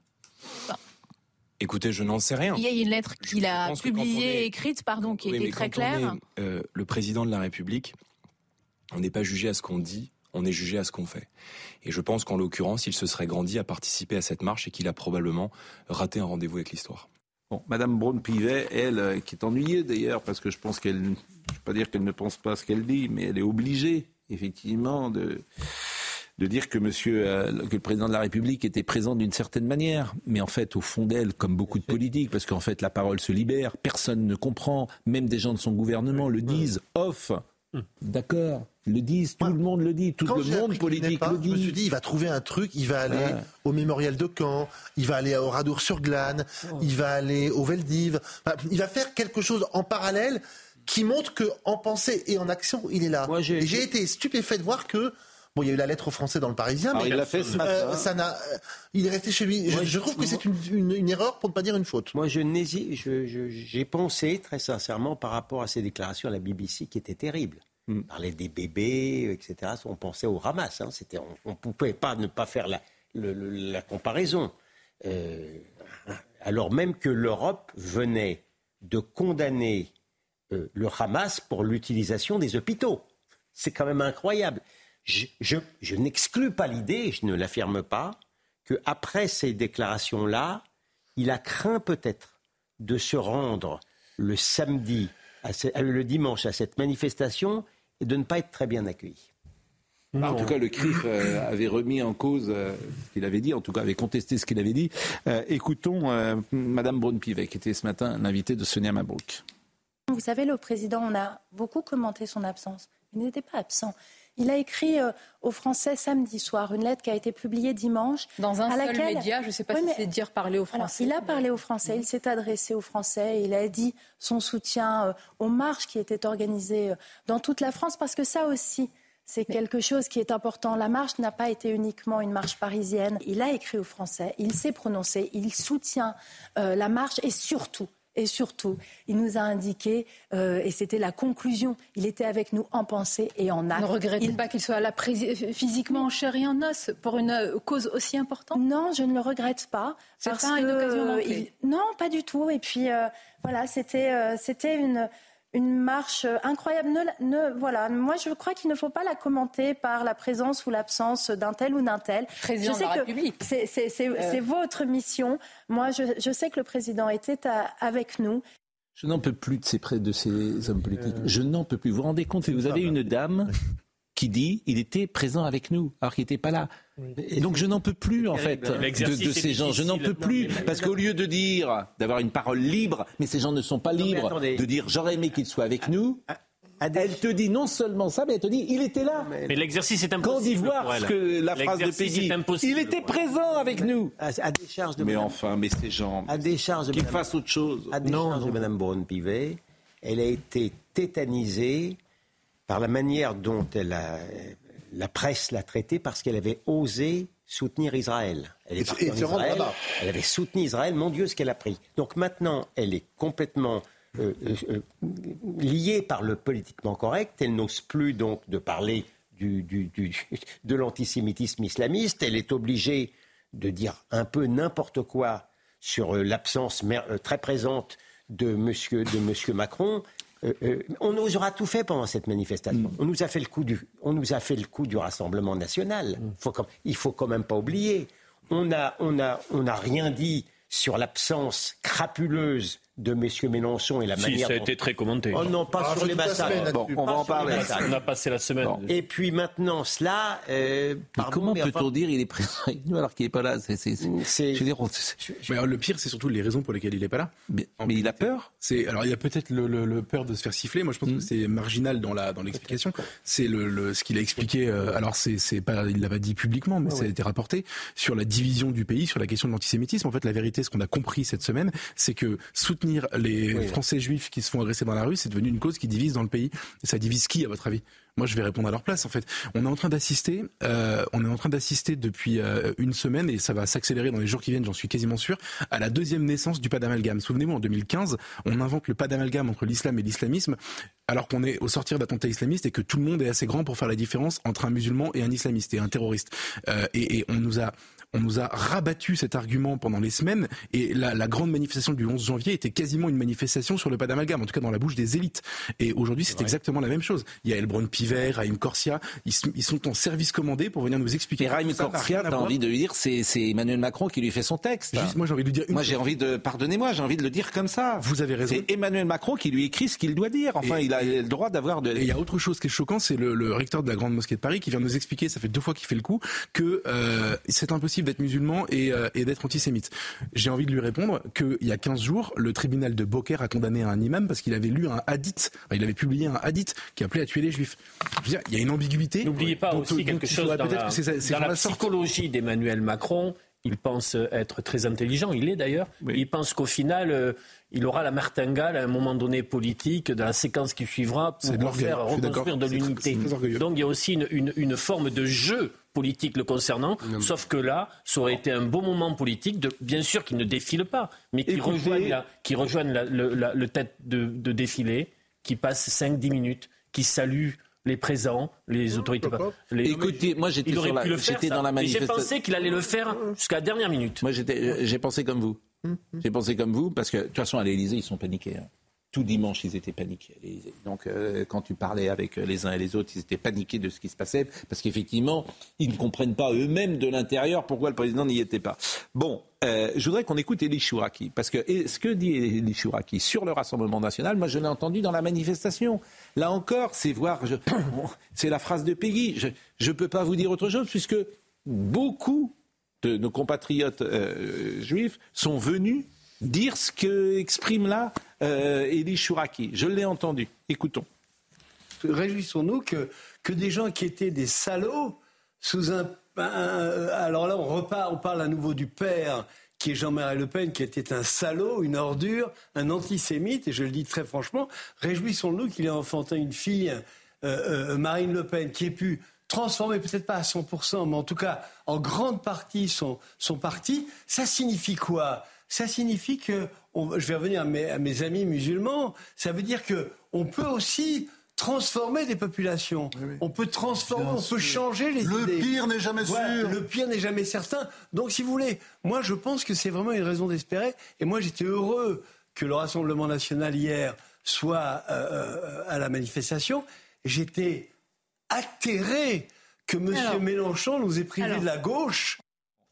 Écoutez, je n'en sais rien. Il y a une lettre qu'il a publiée, écrite, pardon, qui était très claire. le président de la République, on n'est pas jugé à ce qu'on dit, on est jugé à ce qu'on fait. Et je pense qu'en l'occurrence, il se serait grandi à participer à cette marche et qu'il a probablement raté un rendez-vous avec l'histoire. Bon, Madame Braun-Pivet, elle, euh, qui est ennuyée d'ailleurs, parce que je pense qu'elle, je ne veux pas dire qu'elle ne pense pas ce qu'elle dit, mais elle est obligée, effectivement, de, de dire que, monsieur, euh, que le président de la République était présent d'une certaine manière. Mais en fait, au fond d'elle, comme beaucoup de politiques, parce qu'en fait, la parole se libère, personne ne comprend, même des gens de son gouvernement le disent, off. D'accord, le disent, tout le monde le dit, tout le monde politique le dit. Je me suis dit, il va trouver un truc, il va aller au mémorial de Caen, il va aller au Radour-sur-Glane, oh. il va aller au Veldiv, il va faire quelque chose en parallèle qui montre qu'en pensée et en action, il est là. et j'ai été stupéfait de voir que Bon, il y a eu la lettre au Français dans le Parisien, mais il l'a fait euh, ça n'a, euh, il est resté chez lui. je, trouve que c'est une, erreur pour ne pas dire une faute. Moi, je j'ai pensé très sincèrement par rapport à ces déclarations à la BBC qui étaient terribles. Mm. On parlait des bébés, etc. On pensait au ramasse. Hein. C'était, on ne pouvait pas ne pas faire la, la comparaison. Euh, alors même que l'Europe venait de condamner euh, le Hamas pour l'utilisation des hôpitaux. C'est quand même incroyable. Je, je, je n'exclus pas l'idée, je ne l'affirme pas, qu'après ces déclarations-là, il a craint peut-être de se rendre le samedi, à le dimanche à cette manifestation et de ne pas être très bien accueilli. En tout cas, le CRIF euh, avait remis en cause euh, ce qu'il avait dit, en tout cas avait contesté ce qu'il avait dit. Euh, écoutons Madame Braun-Pivet, qui était ce matin l'invitée de Sonia Mabrouk. Vous savez, le président, on a beaucoup commenté son absence. Il n'était pas absent. Il a écrit aux Français samedi soir une lettre qui a été publiée dimanche. Dans un seul média, je ne sais pas si c'est dire parler aux Français. il a parlé aux Français, il s'est adressé aux Français, il a dit son soutien aux marches qui étaient organisées dans toute la France, parce que ça aussi, c'est quelque chose qui est important. La marche n'a pas été uniquement une marche parisienne. Il a écrit aux Français, il s'est prononcé, il soutient euh, la marche et surtout, et surtout, il nous a indiqué, euh, et c'était la conclusion, il était avec nous en pensée et en acte. Ne regrettez pas qu'il soit là physiquement en chair et en os pour une euh, cause aussi importante? Non, je ne le regrette pas. C'est pas une occasion manquée. Non, pas du tout. Et puis, voilà, c'était c'était une une marche incroyable. Ne, voilà, moi je crois qu'il ne faut pas la commenter par la présence ou l'absence d'un tel ou d'un tel. Président de la République. Euh. C'est votre mission. Moi, je, sais que le président était avec nous. Je n'en peux plus de ces, de ces hommes politiques. Je n'en peux plus. Vous vous rendez compte Vous avez une dame qui dit il était présent avec nous alors qu'il n'était pas là. Et donc je n'en peux plus en fait de, ces gens. Je n'en peux plus parce qu'au lieu de dire d'avoir une parole libre, mais ces gens ne sont pas libres, de dire j'aurais aimé qu'il soit avec nous. Elle te dit non seulement ça, mais elle te dit il était là. Mais l'exercice est impossible. Quand dit voir ce que la phrase de Peggy, il était présent avec nous. À, décharge de mais enfin, mais ces gens, à décharge de qu'ils fassent autre chose. À décharge de Madame Braun-Pivet, elle a été tétanisée par la manière dont elle la presse l'a traitée parce qu'elle avait osé soutenir Israël. Elle est partie en Israël, elle avait soutenu Israël, mon Dieu, ce qu'elle a pris. Donc maintenant, elle est complètement euh, euh, euh, liée par le politiquement correct. Elle n'ose plus donc de parler du, de l'antisémitisme islamiste. Elle est obligée de dire un peu n'importe quoi sur l'absence très présente de monsieur, de monsieur Macron. Euh, euh, on nous aura tout fait pendant cette manifestation. Mm. On nous a fait le coup du, on nous a fait le coup du Rassemblement national. Mm. Faut il faut quand même pas oublier. On n'a on a, on a rien dit sur l'absence crapuleuse de messieurs Mélenchon et la Si, manière ça a dont- été très commenté. Oh non, pas Ah, sur les semaine, Bon, on va en parler. On a passé la semaine. Et puis maintenant, cela. euh, pardon, comment peut-on enfin, dire il est présent avec nous alors qu'il n'est pas là C'est- c'est- c'est- c'est- je veux dire, on- c'est- Mais alors, le pire, c'est surtout les raisons pour lesquelles il n'est pas là. mais, mais il a peur C'est alors il y a peut-être le, le- le peur de se faire siffler. Moi, je pense Mm. que c'est marginal dans la dans l'explication. C'est le, le- ce qu'il a expliqué. euh, alors c'est c'est pas il l'a pas dit publiquement, mais ça a été rapporté sur la division du pays, sur la question de l'antisémitisme. En fait, la vérité, ce qu'on a compris cette semaine, c'est que soutenir les Français juifs qui se font agresser dans la rue, c'est devenu une cause qui divise dans le pays. Et ça divise qui, à votre avis? Moi, je vais répondre à leur place. En fait, on est en train d'assister, euh, on est en train d'assister depuis euh, une semaine et ça va s'accélérer dans les jours qui viennent, j'en suis quasiment sûr, à la deuxième naissance du pas d'amalgame. Souvenez-vous, en 2015, on invente le pas d'amalgame entre l'islam et l'islamisme, alors qu'on est au sortir d'attentats islamistes et que tout le monde est assez grand pour faire la différence entre un musulman et un islamiste et un terroriste. Euh, et, et on nous a on nous a rabattu cet argument pendant les semaines et la, la grande manifestation du 11 janvier était quasiment une manifestation sur le pas d'amalgame, en tout cas dans la bouche des élites. Et aujourd'hui, c'est exactement la même chose. Il y a Elbron Piver, Raïm Corsia, ils, sont en service commandé pour venir nous expliquer. Et Raïm Corsia, t'as envie de lui dire, c'est Emmanuel Macron qui lui fait son texte. Juste, moi, j'ai envie de lui dire une Moi, j'ai envie de, pardonnez-moi, j'ai envie de le dire comme ça. Vous avez raison. C'est Emmanuel Macron qui lui écrit ce qu'il doit dire. Enfin, Et- il a le droit d'avoir de. Et il y a autre chose qui est choquant, c'est le, le recteur de la Grande Mosquée de Paris qui vient nous expliquer, ça fait deux fois qu'il fait le coup, que euh, c'est impossible d'être musulman et, euh, et d'être antisémite. J'ai envie de lui répondre qu'il y a 15 jours, le tribunal de Beaucaire a condamné un imam parce qu'il avait lu un hadith, enfin, il avait publié un hadith qui appelait à tuer les juifs. Je veux dire, il y a une ambiguïté. N'oubliez pas Donc, aussi quelque chose dans peut-être la, que dans la psychologie d'Emmanuel Macron. Il pense être très intelligent, il l'est d'ailleurs. Il pense qu'au final, euh, il aura la martingale à un moment donné politique, dans la séquence qui suivra, pour faire reconstruire de l'unité. Donc il y a aussi une, une- une forme de jeu politique le concernant, sauf que là, ça aurait été un beau moment politique, de, bien sûr qu'il ne défile pas, mais qui rejoigne, la- qui rejoigne la- le, la- le tête de, de défilé, qui passe 5-10 minutes, qui salue les présents, les autorités. les- Écoutez, moi j'étais la- dans la Et J'ai manifestation. pensé qu'il allait le faire jusqu'à la dernière minute. Moi, j'étais, euh, j'ai pensé comme vous. J'ai pensé comme vous parce que de toute façon, à l'Élysée, ils sont paniqués. hein. Tout dimanche, ils étaient paniqués. Donc, euh, quand tu parlais avec euh, les uns et les autres, ils étaient paniqués de ce qui se passait parce qu'effectivement, ils ne comprennent pas eux-mêmes de l'intérieur pourquoi le président n'y était pas. Bon, euh, je voudrais qu'on écoute Elie Chouraki parce que ce que dit Elie Chouraki sur le Rassemblement national, moi, je l'ai entendu dans la manifestation. Là encore, c'est voir, c'est la phrase de Peggy. Je ne peux pas vous dire autre chose puisque beaucoup de nos compatriotes juifs sont venus dire ce que exprime là euh, Elie Chouraki. Je l'ai entendu. Écoutons. réjouissons-nous que, que des gens qui étaient des salauds, sous un, alors là on repart, on parle à nouveau du père qui est Jean-Marie Le Pen, qui était un salaud, une ordure, un antisémite, et je le dis très franchement, réjouissons-nous qu'il ait enfanté une fille, euh, euh, Marine Le Pen, qui ait pu transformer, peut-être pas à 100%, mais en tout cas en grande partie son, son parti. Ça signifie quoi? Ça signifie que, on- je vais revenir à mes, à mes amis musulmans, ça veut dire que on peut aussi transformer des populations. On peut transformer, on peut changer les Le idées. pire n'est jamais Voilà, sûr. Le pire n'est jamais certain. Donc, si vous voulez, moi, je pense que c'est vraiment une raison d'espérer. Et moi, j'étais heureux que le Rassemblement national hier soit euh, euh, à la manifestation. J'étais atterré que M. Alors. Mélenchon nous ait privés Alors. de la gauche.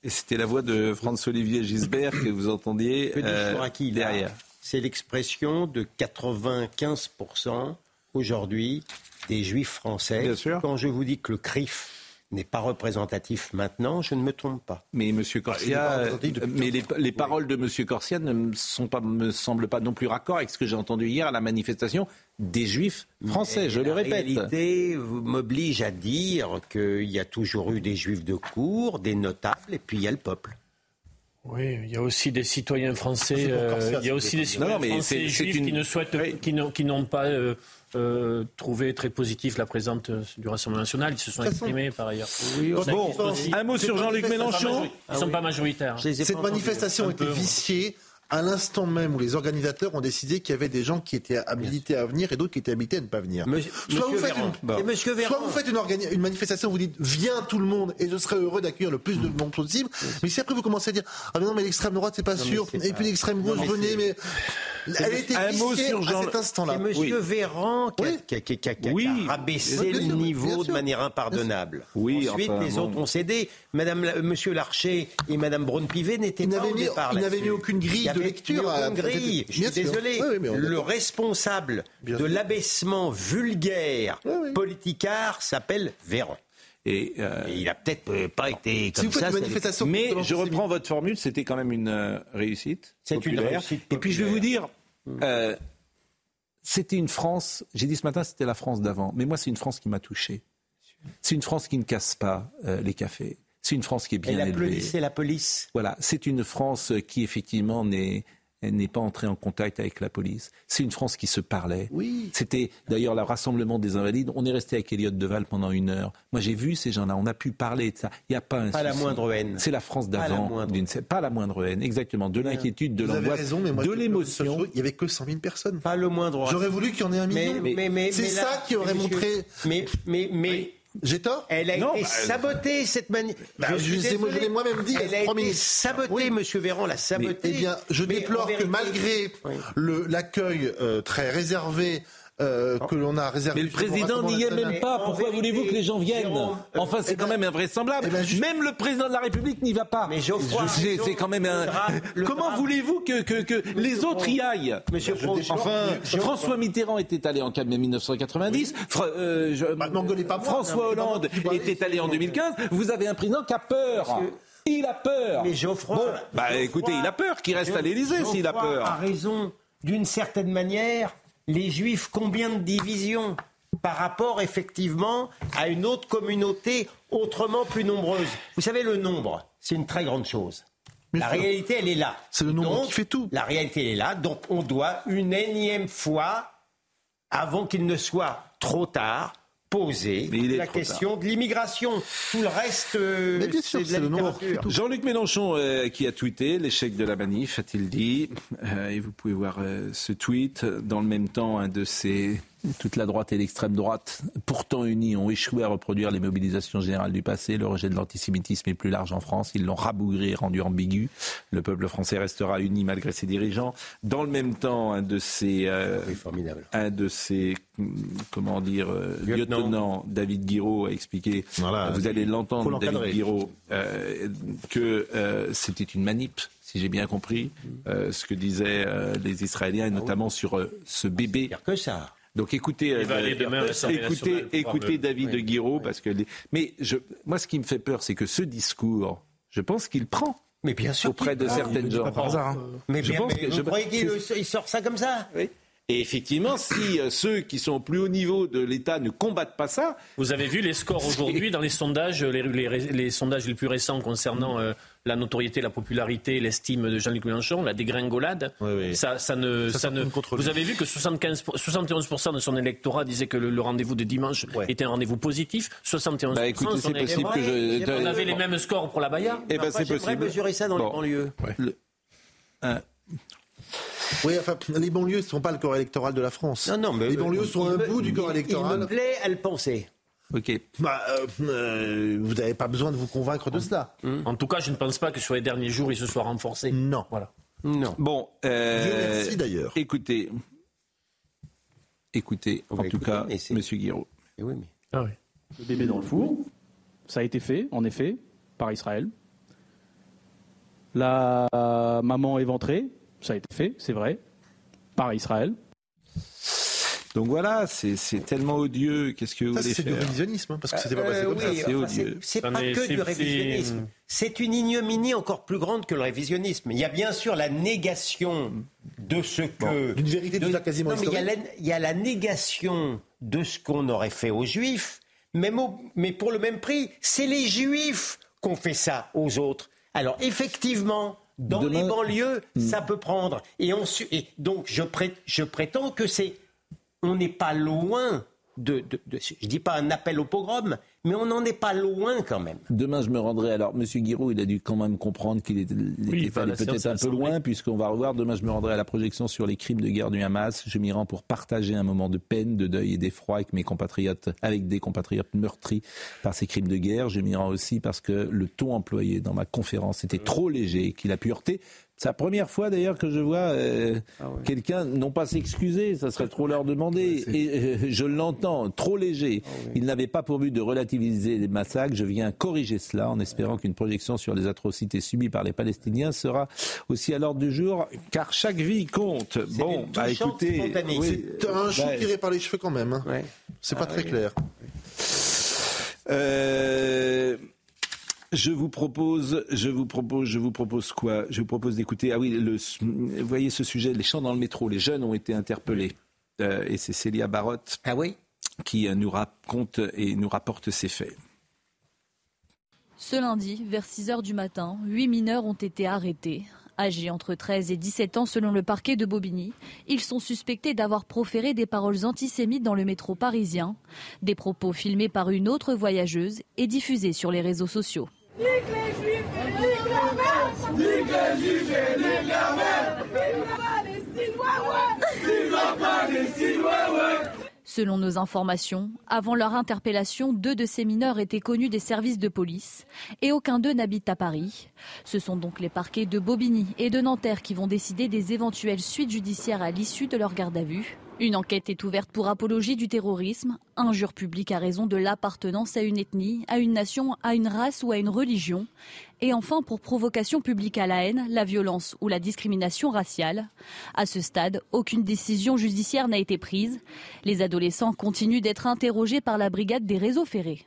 Et c'était la voix de François-Olivier Gisbert que vous entendiez euh, derrière. C'est l'expression de 95% aujourd'hui des juifs français. Bien sûr. Quand je vous dis que le CRIF n'est pas représentatif maintenant, je ne me trompe pas. Mais M. il est pas Corsia, mais les, les paroles de M. Corsia ne me, sont pas, me semblent pas non plus raccord avec ce que j'ai entendu hier à la manifestation des Juifs français, je le la répète. réalité m'oblige à dire qu'il y a toujours eu des juifs de cour, des notables, et puis il y a le peuple. Oui, il y a aussi des citoyens français. C'est pour euh, il y a aussi des citoyens Non, non, mais français juifs une- qui ne souhaitent, qui n'ont, qui n'ont pas euh, euh, trouvé très positif la présence euh, du Rassemblement national. Ils se sont façon- exprimés par ailleurs. Bon, un mot sur Jean-Luc Mélenchon. Ils ne sont pas majoritaires. Cette manifestation a été viciée à l'instant même où les organisateurs ont décidé qu'il y avait des gens qui étaient habilités à venir et d'autres qui étaient habilités à ne pas venir. Monsieur- soit, vous Monsieur faites Véran. une, soit vous faites une, organi- une manifestation où vous dites viens tout le monde et je serai heureux d'accueillir le plus de monde possible. Mais si après vous commencez à dire ah mais non mais l'extrême droite c'est pas Non, sûr et pas- puis l'extrême gauche venez mais elle était Un mot sur à Jean- cet instant-là. C'est Monsieur Oui. Véran qui a, Oui. qui a- qui a- qui a- qui a Oui. rabaissé le niveau de manière impardonnable. Oui, Ensuite, enfin, les bon. autres ont cédé. Madame, Monsieur Larcher et Madame Braun-Pivet n'étaient pas au mis, départ il n'avait là-dessus. mis aucune Il grille de lecture. Je suis sûr. désolé, Oui, oui, le responsable Bien de l'abaissement vulgaire politicard s'appelle Véran. Et, euh, Et il a peut-être euh, pas été comme ça. manifestation Mais je reprends votre formule, c'était quand même une euh, réussite. C'est une populaire. réussite Et puis je vais vous dire, euh, c'était une France, j'ai dit ce matin, c'était la France d'avant, mais moi c'est une France qui m'a touché. C'est une France qui ne casse pas euh, les cafés. C'est une France qui est bien Elle élevée. applaudissait la police. Voilà, c'est une France qui effectivement n'est n'est pas entrée en contact avec la police. C'est une France qui se parlait. Oui. C'était d'ailleurs le rassemblement des invalides. On est resté avec Elliot Deval pendant une heure. Moi, j'ai vu ces gens-là. On a pu parler de ça. Il n'y a pas un Pas la moindre haine. C'est la France d'avant. Pas la moindre haine. Exactement. De l'inquiétude, de l'angoisse, de l'émotion. Il n'y avait que 100 000 personnes. Pas le moindre. J'aurais voulu qu'il y en ait un million. mais, mais, c'est ça qui aurait monsieur, montré. Mais, mais, mais. J'ai tort Elle a Non, été bah, sabotée, cette manif. Bah, je l'ai moi-même dit Elle a été minutes. sabotée, Oui. monsieur Véran l'a sabotée. Eh bien, je Mais déplore que malgré Oui. l'accueil euh, très réservé euh, que l'on a réservé. Mais le président n'y est même pas. Pourquoi voulez-vous que les gens viennent euh, Enfin, c'est eh quand ben- même invraisemblable. eh ben, Même le président de la République n'y va pas. Mais c'est- quand même un. Comment voulez-vous que, que, que les autres y aillent Monsieur Enfin, François Mitterrand était allé en 1990. Fra- euh, Bah, François un Hollande était allé en 2015. Vous avez un président qui a peur. Il a peur. Mais Geoffroy. Bon, bah Geoffroy- écoutez, il a peur qu'il reste à l'Élysée s'il a Geoffroy peur. a raison. D'une certaine manière, les Juifs, combien de divisions par rapport effectivement à une autre communauté autrement plus nombreuse? Vous savez, le nombre, c'est une très grande chose. Bien la sûr. réalité, elle est là. C'est le nombre Donc, qui fait tout. La réalité, elle est là. Donc, on doit une énième fois, avant qu'il ne soit trop tard, poser Mais il est la question de l'immigration. Tout le reste, euh, c'est de la littérature. Jean-Luc Mélenchon euh, qui a tweeté l'échec de la manif, a-t-il dit. Euh, et vous pouvez voir euh, ce tweet. Dans le même temps, un de ces toute la droite et l'extrême droite, pourtant unis, ont échoué à reproduire les mobilisations générales du passé. Le rejet de l'antisémitisme est plus large en France. Ils l'ont rabougré et rendu ambigu. Le peuple français restera uni malgré ses dirigeants. Dans le même temps, un de ces, euh, un de ces, comment dire, euh, Lieutenant. David Guiraud, a expliqué, Voilà. vous allez l'entendre. David Guiraud, euh, que euh, c'était une manip, si j'ai bien compris, euh, ce que disaient euh, les Israéliens, et notamment sur euh, ce bébé. Pire que ça. Donc écoutez, demain l'Assemblée écoutez, David de Guiraud, parce que les- mais je, moi, ce qui me fait peur, c'est que ce discours, je pense qu'il prend Mais bien sûr. auprès de prend. certaines gens. par hasard. hein. Mais, Je bien, pense mais que- vous je- croyez qu'il sort ça comme ça Oui. Et effectivement, si euh, ceux qui sont au plus haut niveau de l'État ne combattent pas ça, Vous avez vu les scores aujourd'hui dans les sondages, les, les- les sondages les plus récents concernant euh, la notoriété, la popularité, l'estime de Jean-Luc Mélenchon, la dégringolade. Oui, oui. Ça, ça ne, Ça ne-. Vous avez vu que 75, 71% de son électorat disait que le, le rendez-vous de dimanche Ouais. était un rendez-vous positif. 71% bah écoutez, de son c'est possible que je. On avait les mêmes scores pour la Baïa. Eh ben, c'est possible. mesurer ça dans Bon. les banlieues. Le- un- Oui, enfin, les banlieues ne sont pas le corps électoral de la France. Non, non, mais les banlieues il sont un me- bout du il- corps Il me électoral. plaît à le penser. Ok. Bah, euh, vous n'avez pas besoin de vous convaincre de cela. En tout cas, je ne pense pas que sur les derniers jours, il se soit renforcé. Non. Voilà. Non. Bon, euh, Dieu merci, d'ailleurs. Écoutez, écoutez, en va tout écouter, cas, Monsieur Guiraud. Eh oui, mais- Ah oui. le bébé dans le four. Ça a été fait, en effet, par Israël. La maman éventrée, ça a été fait, c'est vrai, par Israël. Donc voilà, c'est tellement odieux. Qu'est-ce que vous Ça, voulez c'est du révisionnisme, hein, parce que s'est pas Euh, passé comme oui, ça. c'est odieux. c'est- pas que du révisionnisme. C'est une ignominie encore plus grande que le révisionnisme. Il y a bien sûr la négation de ce que. D'une vérité de- déjà quasiment Non, mais il y, a la, il y a la négation de ce qu'on aurait fait aux Juifs, même au- mais pour le même prix, c'est les Juifs qu'on fait ça aux autres. Alors effectivement, dans Demain- les banlieues, Hmm. ça peut prendre. Et, on su- et donc je prétends que c'est, on n'est pas loin de, de, de- je dis pas un appel au pogrom, mais on n'en est pas loin quand même. Demain, je me rendrai. Alors, Monsieur Guiraud, il a dû quand même comprendre qu'il était, Oui, peut-être un peu loin, puisqu'on va revoir. Demain, je me rendrai à la projection sur les crimes de guerre du Hamas. Je m'y rends pour partager un moment de peine, de deuil et d'effroi avec mes compatriotes, avec des compatriotes meurtris par ces crimes de guerre. Je m'y rends aussi parce que le ton employé dans ma conférence était trop léger, qu'il a pu heurter C'est la première fois d'ailleurs que je vois euh, Ah quelqu'un non pas s'excuser, ça serait trop leur demander. Et euh, je l'entends, trop léger. Ah Il n'avait pas pour but de relativiser les massacres. Je viens corriger cela en espérant qu'une projection sur les atrocités subies par les Palestiniens sera aussi à l'ordre du jour, car chaque vie compte. Bon, bah écoutez, oui, C'est un chou bah, tiré par les cheveux quand même. hein. C'est pas Ah très oui. clair. Euh, je vous propose, je vous propose, je vous propose quoi? Je vous propose d'écouter. Ah oui, le, vous voyez ce sujet, les chants dans le métro. Les jeunes ont été interpellés Euh, et c'est Célia Barotte ah oui? qui euh, nous raconte et nous rapporte ces faits. Ce lundi, vers 6 heures du matin, huit mineurs ont été arrêtés. Âgés entre 13 et 17 ans selon le parquet de Bobigny, ils sont suspectés d'avoir proféré des paroles antisémites dans le métro parisien, des propos filmés par une autre voyageuse et diffusés sur les réseaux sociaux. Selon nos informations, avant leur interpellation, deux de ces mineurs étaient connus des services de police et aucun d'eux n'habite à Paris. Ce sont donc les parquets de Bobigny et de Nanterre qui vont décider des éventuelles suites judiciaires à l'issue de leur garde à vue. Une enquête est ouverte pour apologie du terrorisme, injure publique à raison de l'appartenance à une ethnie, à une nation, à une race ou à une religion, et enfin pour provocation publique à la haine, la violence ou la discrimination raciale. À ce stade, aucune décision judiciaire n'a été prise. Les adolescents continuent d'être interrogés par la brigade des réseaux ferrés.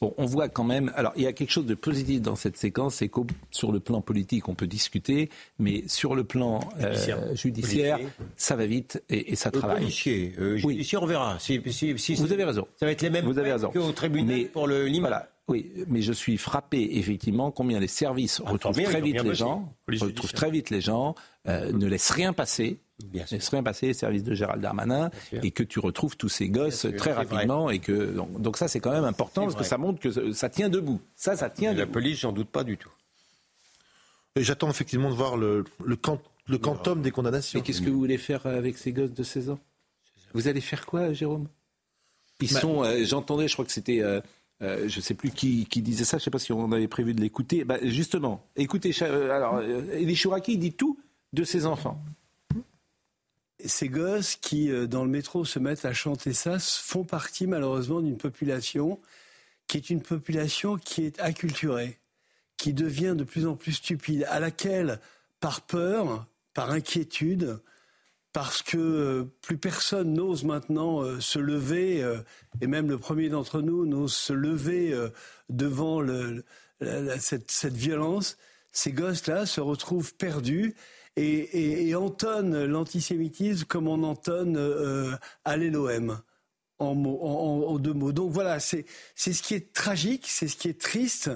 Bon, on voit quand même. Alors, il y a quelque chose de positif dans cette séquence, c'est qu'au sur le plan politique, on peut discuter, mais sur le plan euh, Judiciaire. ça va vite et, et ça Euh, travaille. policier, euh, judiciaire, on verra. Si- si- si- Vous avez raison. Ça va être les mêmes Vous avez peines raison. qu'au tribunal Mais- pour le Lima. Voilà. Oui, mais je suis frappé effectivement combien les services retrouvent bien, très ils ont vite bien les bossé. gens, Police retrouvent très vite les gens, ne laissent rien passer, Bien ne laissent rien passer les services de Gérald Darmanin sûr. et que tu retrouves tous ces gosses sûr, très vrai. rapidement et que donc, donc ça c'est quand même important parce que ça montre que ça, ça tient debout. Ça, ça tient La debout. police, j'en doute pas du tout. Et j'attends effectivement de voir le, le, quant- le quantum des condamnations. Mais qu'est-ce que vous voulez faire avec ces gosses de 16 ans? Vous allez faire quoi, Jérôme? Ils Bah- sont, euh, j'entendais, je crois que c'était, euh, euh, je sais plus qui, qui disait ça, je sais pas si on avait prévu de l'écouter. Bah, justement, écoutez, alors, euh, Elie Chouraki dit tout de ses enfants. Ces gosses qui, euh, dans le métro, se mettent à chanter ça font partie malheureusement d'une population qui est une population qui est acculturée, qui devient de plus en plus stupide, à laquelle, par peur, par inquiétude, parce que euh, plus personne n'ose maintenant euh, se lever, et même le premier d'entre nous n'ose se lever devant cette violence, ces gosses-là se retrouvent perdus et, et- et entonnent l'antisémitisme comme on entonne euh, Allez l'OM. En, deux mots. Donc voilà, c'est ce qui est tragique, c'est ce qui est triste.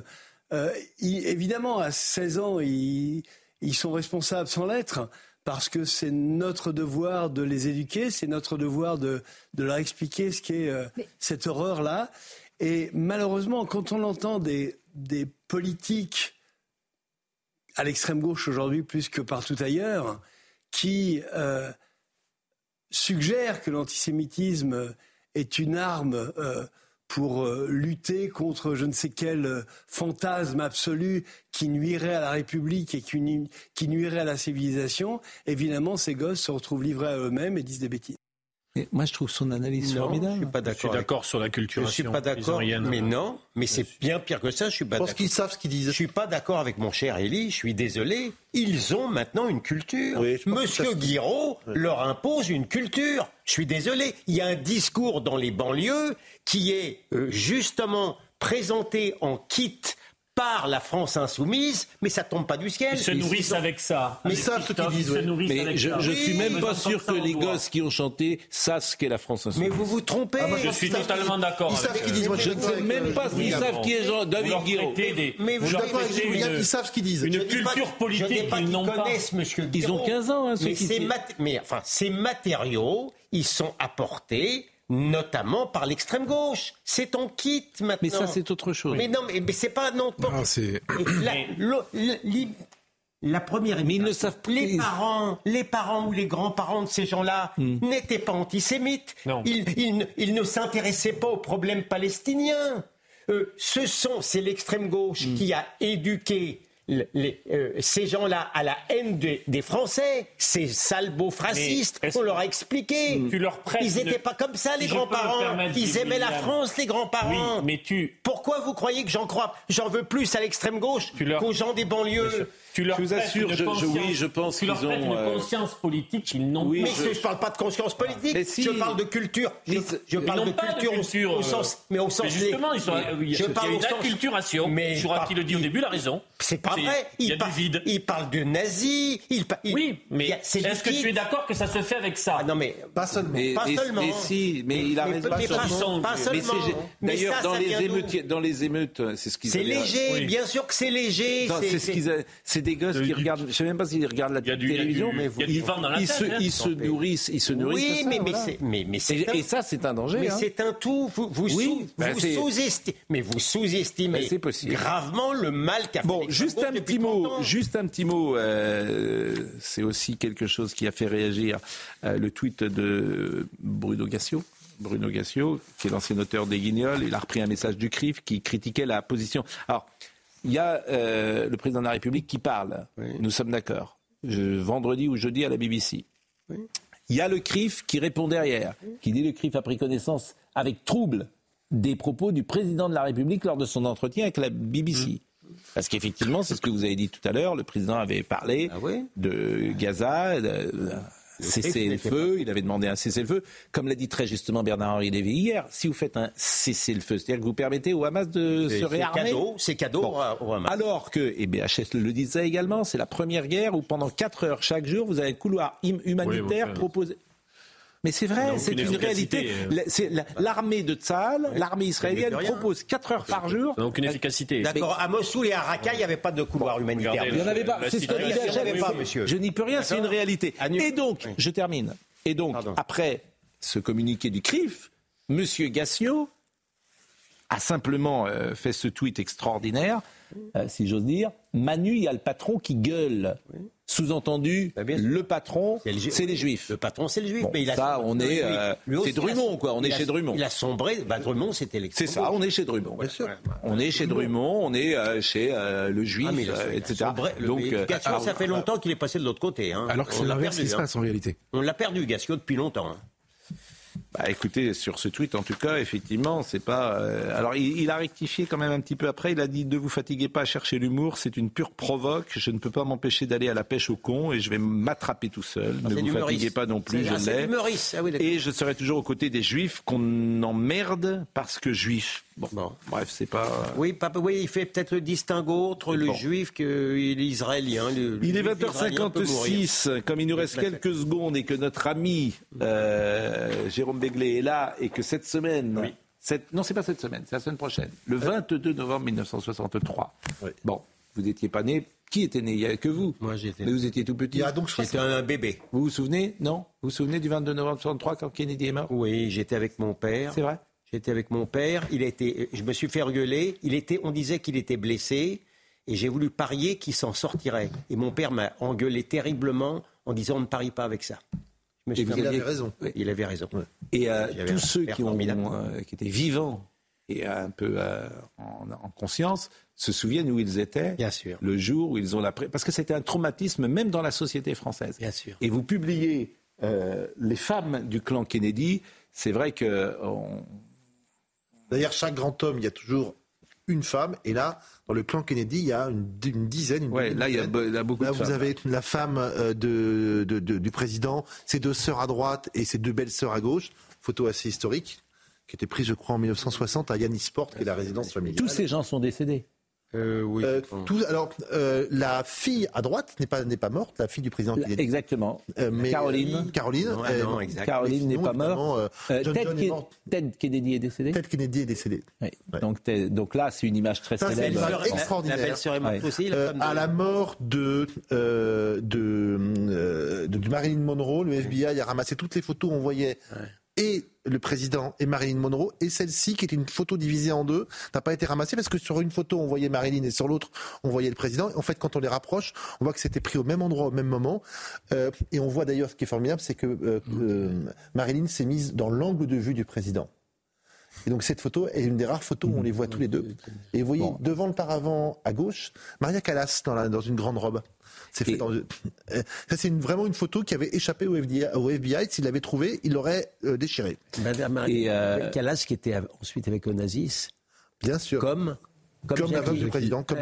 Euh, il- évidemment, à 16 ans, ils, ils sont responsables sans l'être, parce que c'est notre devoir de les éduquer, c'est notre devoir de, de leur expliquer ce qu'est euh, cette horreur-là. Et malheureusement, quand on entend des, des politiques à l'extrême gauche aujourd'hui plus que partout ailleurs, qui euh, suggèrent que l'antisémitisme est une arme euh, pour euh, lutter contre je ne sais quel fantasme absolu qui nuirait à la République et qui nuirait à la civilisation, évidemment, ces gosses se retrouvent livrés à eux-mêmes et disent des bêtises. Et moi, je trouve son analyse Non, formidable. je suis pas Je suis d'accord. d'accord sur la Je culturation. suis pas d'accord, mais non, mais c'est bien pire que ça. Je suis pas Je pense d'accord. qu'ils savent ce qu'ils disent. Je suis pas d'accord avec mon cher Élie. Je suis désolé. Ils ont maintenant une culture. Oui, je Monsieur ça- Guiraud leur impose une culture. Je suis désolé. Il y a un discours dans les banlieues qui est euh, justement présenté en kit par la France insoumise, mais ça tombe pas du ciel. Ils se nourrissent Ils avec ça. Mais Avec savent ce qu'ils disent, Ils se ouais. nourrissent Mais avec je, ça. je suis même pas sûr ça que les gosses qui ont chanté savent ce qu'est la France insoumise. Mais vous vous trompez. Ah, moi, Je suis totalement d'accord. Ils savent avec, ce qu'ils disent. Moi, Je ne sais même pas s'ils savent qui est Jean- David Guiraud. Mais vous je leur suis d'accord ils savent ce qu'ils disent. Une culture politique pas qu'ils n'ont pas. connaissent Monsieur Ils ont Guiraud. 15 ans, hein, mais ces matériaux, ils sont apportés notamment par l'extrême gauche. C'est en kit maintenant. Mais ça, c'est autre chose. Mais non, mais, mais c'est pas non. pas- Non, c'est- la, la- la première Mais ils ne savent pas. les parents, les parents ou les grands-parents de ces gens-là n'étaient pas antisémites. Non. Ils, ils ne- ils ne s'intéressaient pas aux problèmes palestiniens. Euh, ce sont, c'est l'extrême gauche qui a éduqué euh, ces gens-là à la haine des, Français, ces salbos fascistes, on leur a expliqué. Tu leur Ils n'étaient pas comme ça, les grands-parents. Ils aimaient la France, les grands-parents. Oui, mais tu. Pourquoi vous croyez que j'en crois? J'en veux plus à l'extrême gauche qu'aux gens des banlieues. Tu leur je vous assure, je, oui, je pense qu'ils ont une euh, conscience politique qu'ils n'ont oui, pas. Mais je ne parle pas de conscience politique. Je parle de culture. Je, je parle de culture, culture, au, sens, mais au sens. Mais justement, ils sont, il y a, parle une acculturation. Mais Chourat qui le dit au début, il a raison. C'est pas vrai. Il, y a du vide. Il parle de nazis. Il, oui, mais est-ce que tu es d'accord que ça se fait avec ça ah, Non, mais pas seulement. pas seulement. Mais si, mais il a raison. Pas seulement. D'ailleurs, dans les émeutes, dans les émeutes, c'est ce qu'ils. C'est léger. Bien sûr que c'est léger. C'est des gosses qui regardent je ne sais même pas s'ils regardent la télévision, mais ils, se, ils se nourrissent, ils se nourrissent. Oui, mais, mais, mais, c'est et, ça c'est un danger. Mais c'est un tout. Vous, vous, sous, ben sous-estimez, mais vous sous-estimez gravement le mal qu'a fait. Bon, juste un petit mot, juste un petit mot. Euh, c'est aussi quelque chose qui a fait réagir euh, le tweet de Bruno Gassio. Bruno Gassio, qui est l'ancien auteur des Guignols, il a repris un message du CRIF qui critiquait la position. Alors, il y a euh, le président de la République qui parle. Nous sommes d'accord. vendredi ou jeudi à la BBC. Il y a le CRIF qui répond derrière, qui dit le CRIF a pris connaissance avec trouble des propos du président de la République lors de son entretien avec la BBC. Parce qu'effectivement, c'est ce que vous avez dit tout à l'heure, le président avait parlé ah de Gaza, cessez-le-feu, il avait demandé un cessez-le-feu. Comme l'a dit très justement Bernard-Henri Lévy hier, si vous faites un cessez-le-feu, c'est-à-dire que vous permettez au Hamas de se réarmer. C'est cadeau, cadeau au Hamas. Alors que, et BHS le disait également, c'est la première guerre où pendant 4 heures chaque jour, vous avez un couloir humanitaire proposé. Mais c'est vrai, c'est une réalité. Euh. L'armée de Tzahal, l'armée israélienne propose 4 heures par jour. Donc une efficacité. D'accord, à Mossoul et à Raqqa, il n'y avait pas de couloir humanitaire. Il n'y en avait pas. C'est ce que pas, monsieur. Je n'y peux rien, c'est une réalité. Et donc, je termine. Et donc, après ce communiqué du CRIF, Monsieur Gassio a simplement euh, fait ce tweet extraordinaire, euh, si j'ose dire. Manu, il y a le patron qui gueule. Sous-entendu, bah, le patron, c'est les juifs. Le patron, c'est les juifs. mais il a ça, on est, euh, c'est Drummond, quoi. On est chez Drummond. Il a sombré. Bah, Drummond, c'était C'est ça, on est chez Drummond. Bien sûr. On est chez Drummond, on est euh, chez euh, le juif, ah, etc. Donc, ça fait longtemps qu'il est passé de l'autre côté. Hein. Alors que c'est l'inverse qui se passe en réalité. On l'a perdu, Gassio, depuis longtemps. Bah, écoutez, sur ce tweet, en tout cas, effectivement, c'est pas. Euh, alors, il, a rectifié quand même un petit peu après. Il a dit ne vous fatiguez pas à chercher l'humour, c'est une pure provoque. Je ne peux pas m'empêcher d'aller à la pêche au con et je vais m'attraper tout seul. Ah, ne vous fatiguez pas non plus, je l'ai. Ah, et je serai toujours aux côtés des juifs qu'on emmerde parce que juifs. Bon, bref, c'est pas. Oui, papa, oui, il fait peut-être le distinguo entre le juif que l'israélien. il est 20h56. Comme il nous reste quelques secondes et que notre ami euh, Jérôme Béglé est là et que cette semaine. Oui. Cette, non, c'est pas cette semaine, c'est la semaine prochaine. Le 22 novembre 1963. Bon, vous n'étiez pas né. Qui était né? Il n'y a que vous. Moi, j'étais. Mais vous étiez tout petit. J'étais un bébé. Vous vous souvenez? Non? Vous vous souvenez du 22 novembre 1963 quand Kennedy est mort? Oui, j'étais avec mon père. C'est vrai? J'étais avec mon père. Il était, je me suis fait engueuler. Il était, on disait qu'il était blessé. Et j'ai voulu parier qu'il s'en sortirait. Et mon père m'a engueulé terriblement en disant on ne parie pas avec ça. Il avait raison. Il avait raison. Et euh, tous ceux qui, ont, euh, qui étaient vivants et un peu euh, en, conscience se souviennent où ils étaient Bien sûr. le jour où ils ont la... Parce que c'était un traumatisme même dans la société française. Bien sûr. Et vous publiez les femmes du clan Kennedy. C'est vrai que... On D'ailleurs, chaque grand homme, il y a toujours une femme. Et là, dans le clan Kennedy, il y a une, dizaine. Une ouais, là, il y, a, beaucoup là, de vous avez la femme euh, de, du président, ses deux sœurs à droite et ses deux belles sœurs à gauche. Photo assez historique, qui était prise, je crois, en 1960 à Yannisport, qui est la résidence familiale. Tous ces gens sont décédés. Euh, oui. Euh, alors, euh, la fille à droite n'est pas n'est pas morte, la fille du président Kennedy. Exactement. mais, Caroline. Caroline. Non, Caroline n'est pas morte. Ted, Kennedy est décédé. Ted Kennedy est décédé. Donc, donc là, c'est une image très Ça, célèbre. C'est une image extraordinaire. La belle-sœur est morte aussi. à la mort de de, de, de Marilyn Monroe, le FBI a ramassé toutes les photos. On voyait et le président et Marilyn Monroe, et celle-ci, qui est une photo divisée en deux, n'a pas été ramassée parce que sur une photo, on voyait Marilyn et sur l'autre, on voyait le président. En fait, quand on les rapproche, on voit que c'était pris au même endroit, au même moment. Euh, et on voit d'ailleurs, ce qui est formidable, c'est que euh, euh, Marilyn s'est mise dans l'angle de vue du président. Et donc cette photo est une des rares photos où on les voit tous les deux. Et vous voyez devant le paravent à gauche, Maria Callas dans, dans une grande robe. C'est fait dans... Euh, ça, c'est vraiment une photo qui avait échappé au FBI. Au FBI. S'il l'avait trouvé, il l'aurait euh, déchiré. Madame et euh... Callas qui était ensuite avec Onassis. Bien sûr. Comme comme, la femme du président. Comme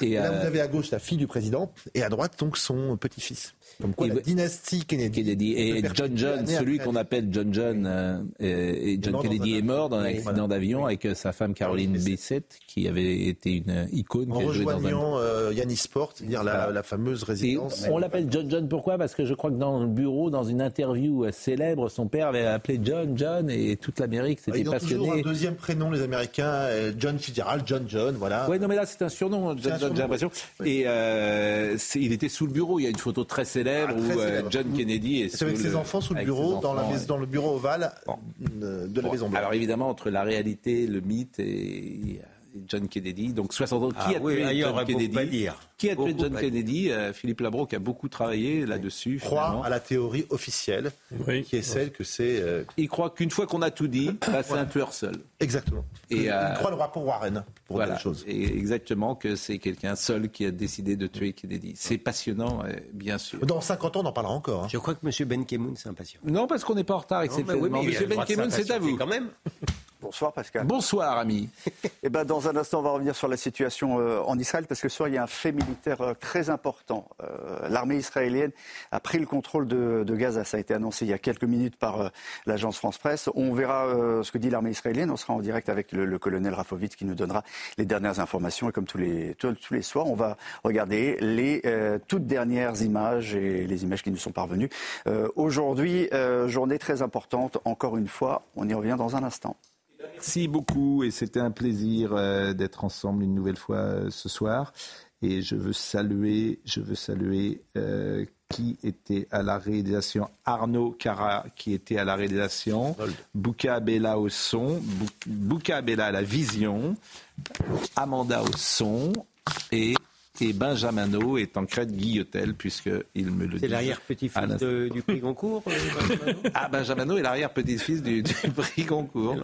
Et, là, vous avez à gauche la fille du président et à droite donc son petit-fils. Comme quoi, la dynastie Kennedy. Et John John, celui qu'on appelle John John, euh, et John Kennedy est mort dans un accident d'avion avec euh, sa femme Caroline Bessette, qui avait été une icône. En rejoignant euh, Yannis Sport, c'est-à-dire la, fameuse résidence. on l'appelle John John pourquoi? Parce que je crois que dans le bureau, dans une interview célèbre, son père avait appelé John John et toute l'Amérique s'était passionnée. Ils ont toujours un deuxième prénom, les Américains, John Fitzgerald, John John, voilà. Oui, non, mais là, c'est un surnom, John John, j'ai l'impression. Et il était sous le bureau. Il y a une photo très célèbre ah, où John Kennedy est, avec ses enfants sous le bureau, dans, la, dans, le bureau ovale de la Maison Blanche. Alors évidemment, entre la réalité, le mythe et John Kennedy. Donc 60 ans. Qui ah, a tué John Kennedy Qui a tué John Kennedy euh, Philippe Labroque a beaucoup travaillé là-dessus. Croit à la théorie officielle, qui est celle que c'est. Euh, il croit qu'une fois qu'on a tout dit, bah, c'est un tueur seul. Exactement. Et, il euh, croit le rapport Warren pour voilà, chose. Et exactement que c'est quelqu'un seul qui a décidé de tuer Kennedy. C'est passionnant, bien sûr. Dans 50 ans, on en parlera encore. Hein. Je crois que M. Ben Kemoun, c'est un patient. Non, parce qu'on n'est pas en retard exceptionnellement. Oui, M. Ben Kemoun, c'est à vous. Quand même. Bonsoir Pascal. Bonsoir ami. Eh ben, dans un instant, on va revenir sur la situation euh, en Israël parce que ce soir, il y a un fait militaire euh, très important. Euh, l'armée israélienne a pris le contrôle de, Gaza. Ça a été annoncé il y a quelques minutes par l'agence France Presse. On verra ce que dit l'armée israélienne. On sera en direct avec le, colonel Rafovitz qui nous donnera les dernières informations. Et comme tous les, tous, les soirs, on va regarder les toutes dernières images et les images qui nous sont parvenues. Aujourd'hui, journée très importante. Encore une fois, on y revient dans un instant. Merci beaucoup et c'était un plaisir euh, d'être ensemble une nouvelle fois euh, ce soir. Et je veux saluer, je veux saluer euh, qui était à la réalisation, Arnaud Cara qui était à la réalisation, Bouka Bella au son, Bouka Bella à la vision, Amanda au son. Et et Benjamino est en crête Guillotel, puisqu'il me le dit. C'est l'arrière-petit-fils du prix Goncourt euh, Ah, Benjamino est l'arrière-petit-fils du, prix Goncourt.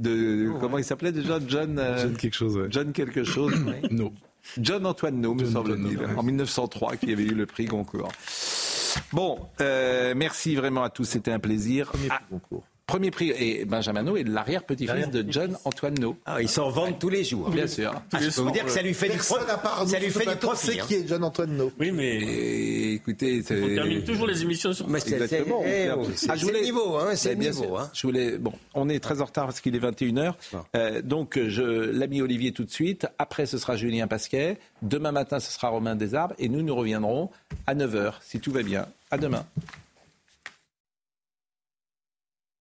De, comment il s'appelait déjà? John, euh, John quelque chose, John quelque chose No. John Antoine No, me semble-t-il, en 1903, qui avait eu le prix Goncourt. Bon, euh, merci vraiment à tous, c'était un plaisir. Premier prix Goncourt. Premier prix, et Benjamin No est l'arrière-petit-fils de John Antoine No. Ah, ils s'en vendent tous les jours. Bien sûr. Ah, je peux vous dire que ça lui fait du profit. Ça lui fait du profit. qui est John Antoine No. Oui, mais écoutez, on termine toujours les émissions sur. Mais Exactement. Eh, c'est le niveau, hein, c'est le niveau. Hein. Je voulais. Bon, on est très en retard parce qu'il est 21 h euh, donc, je l'ami Olivier tout de suite. Après, ce sera Julien Pasquet. Demain matin, ce sera Romain Desarbes, et nous, nous reviendrons à 9 h si tout va bien. À demain.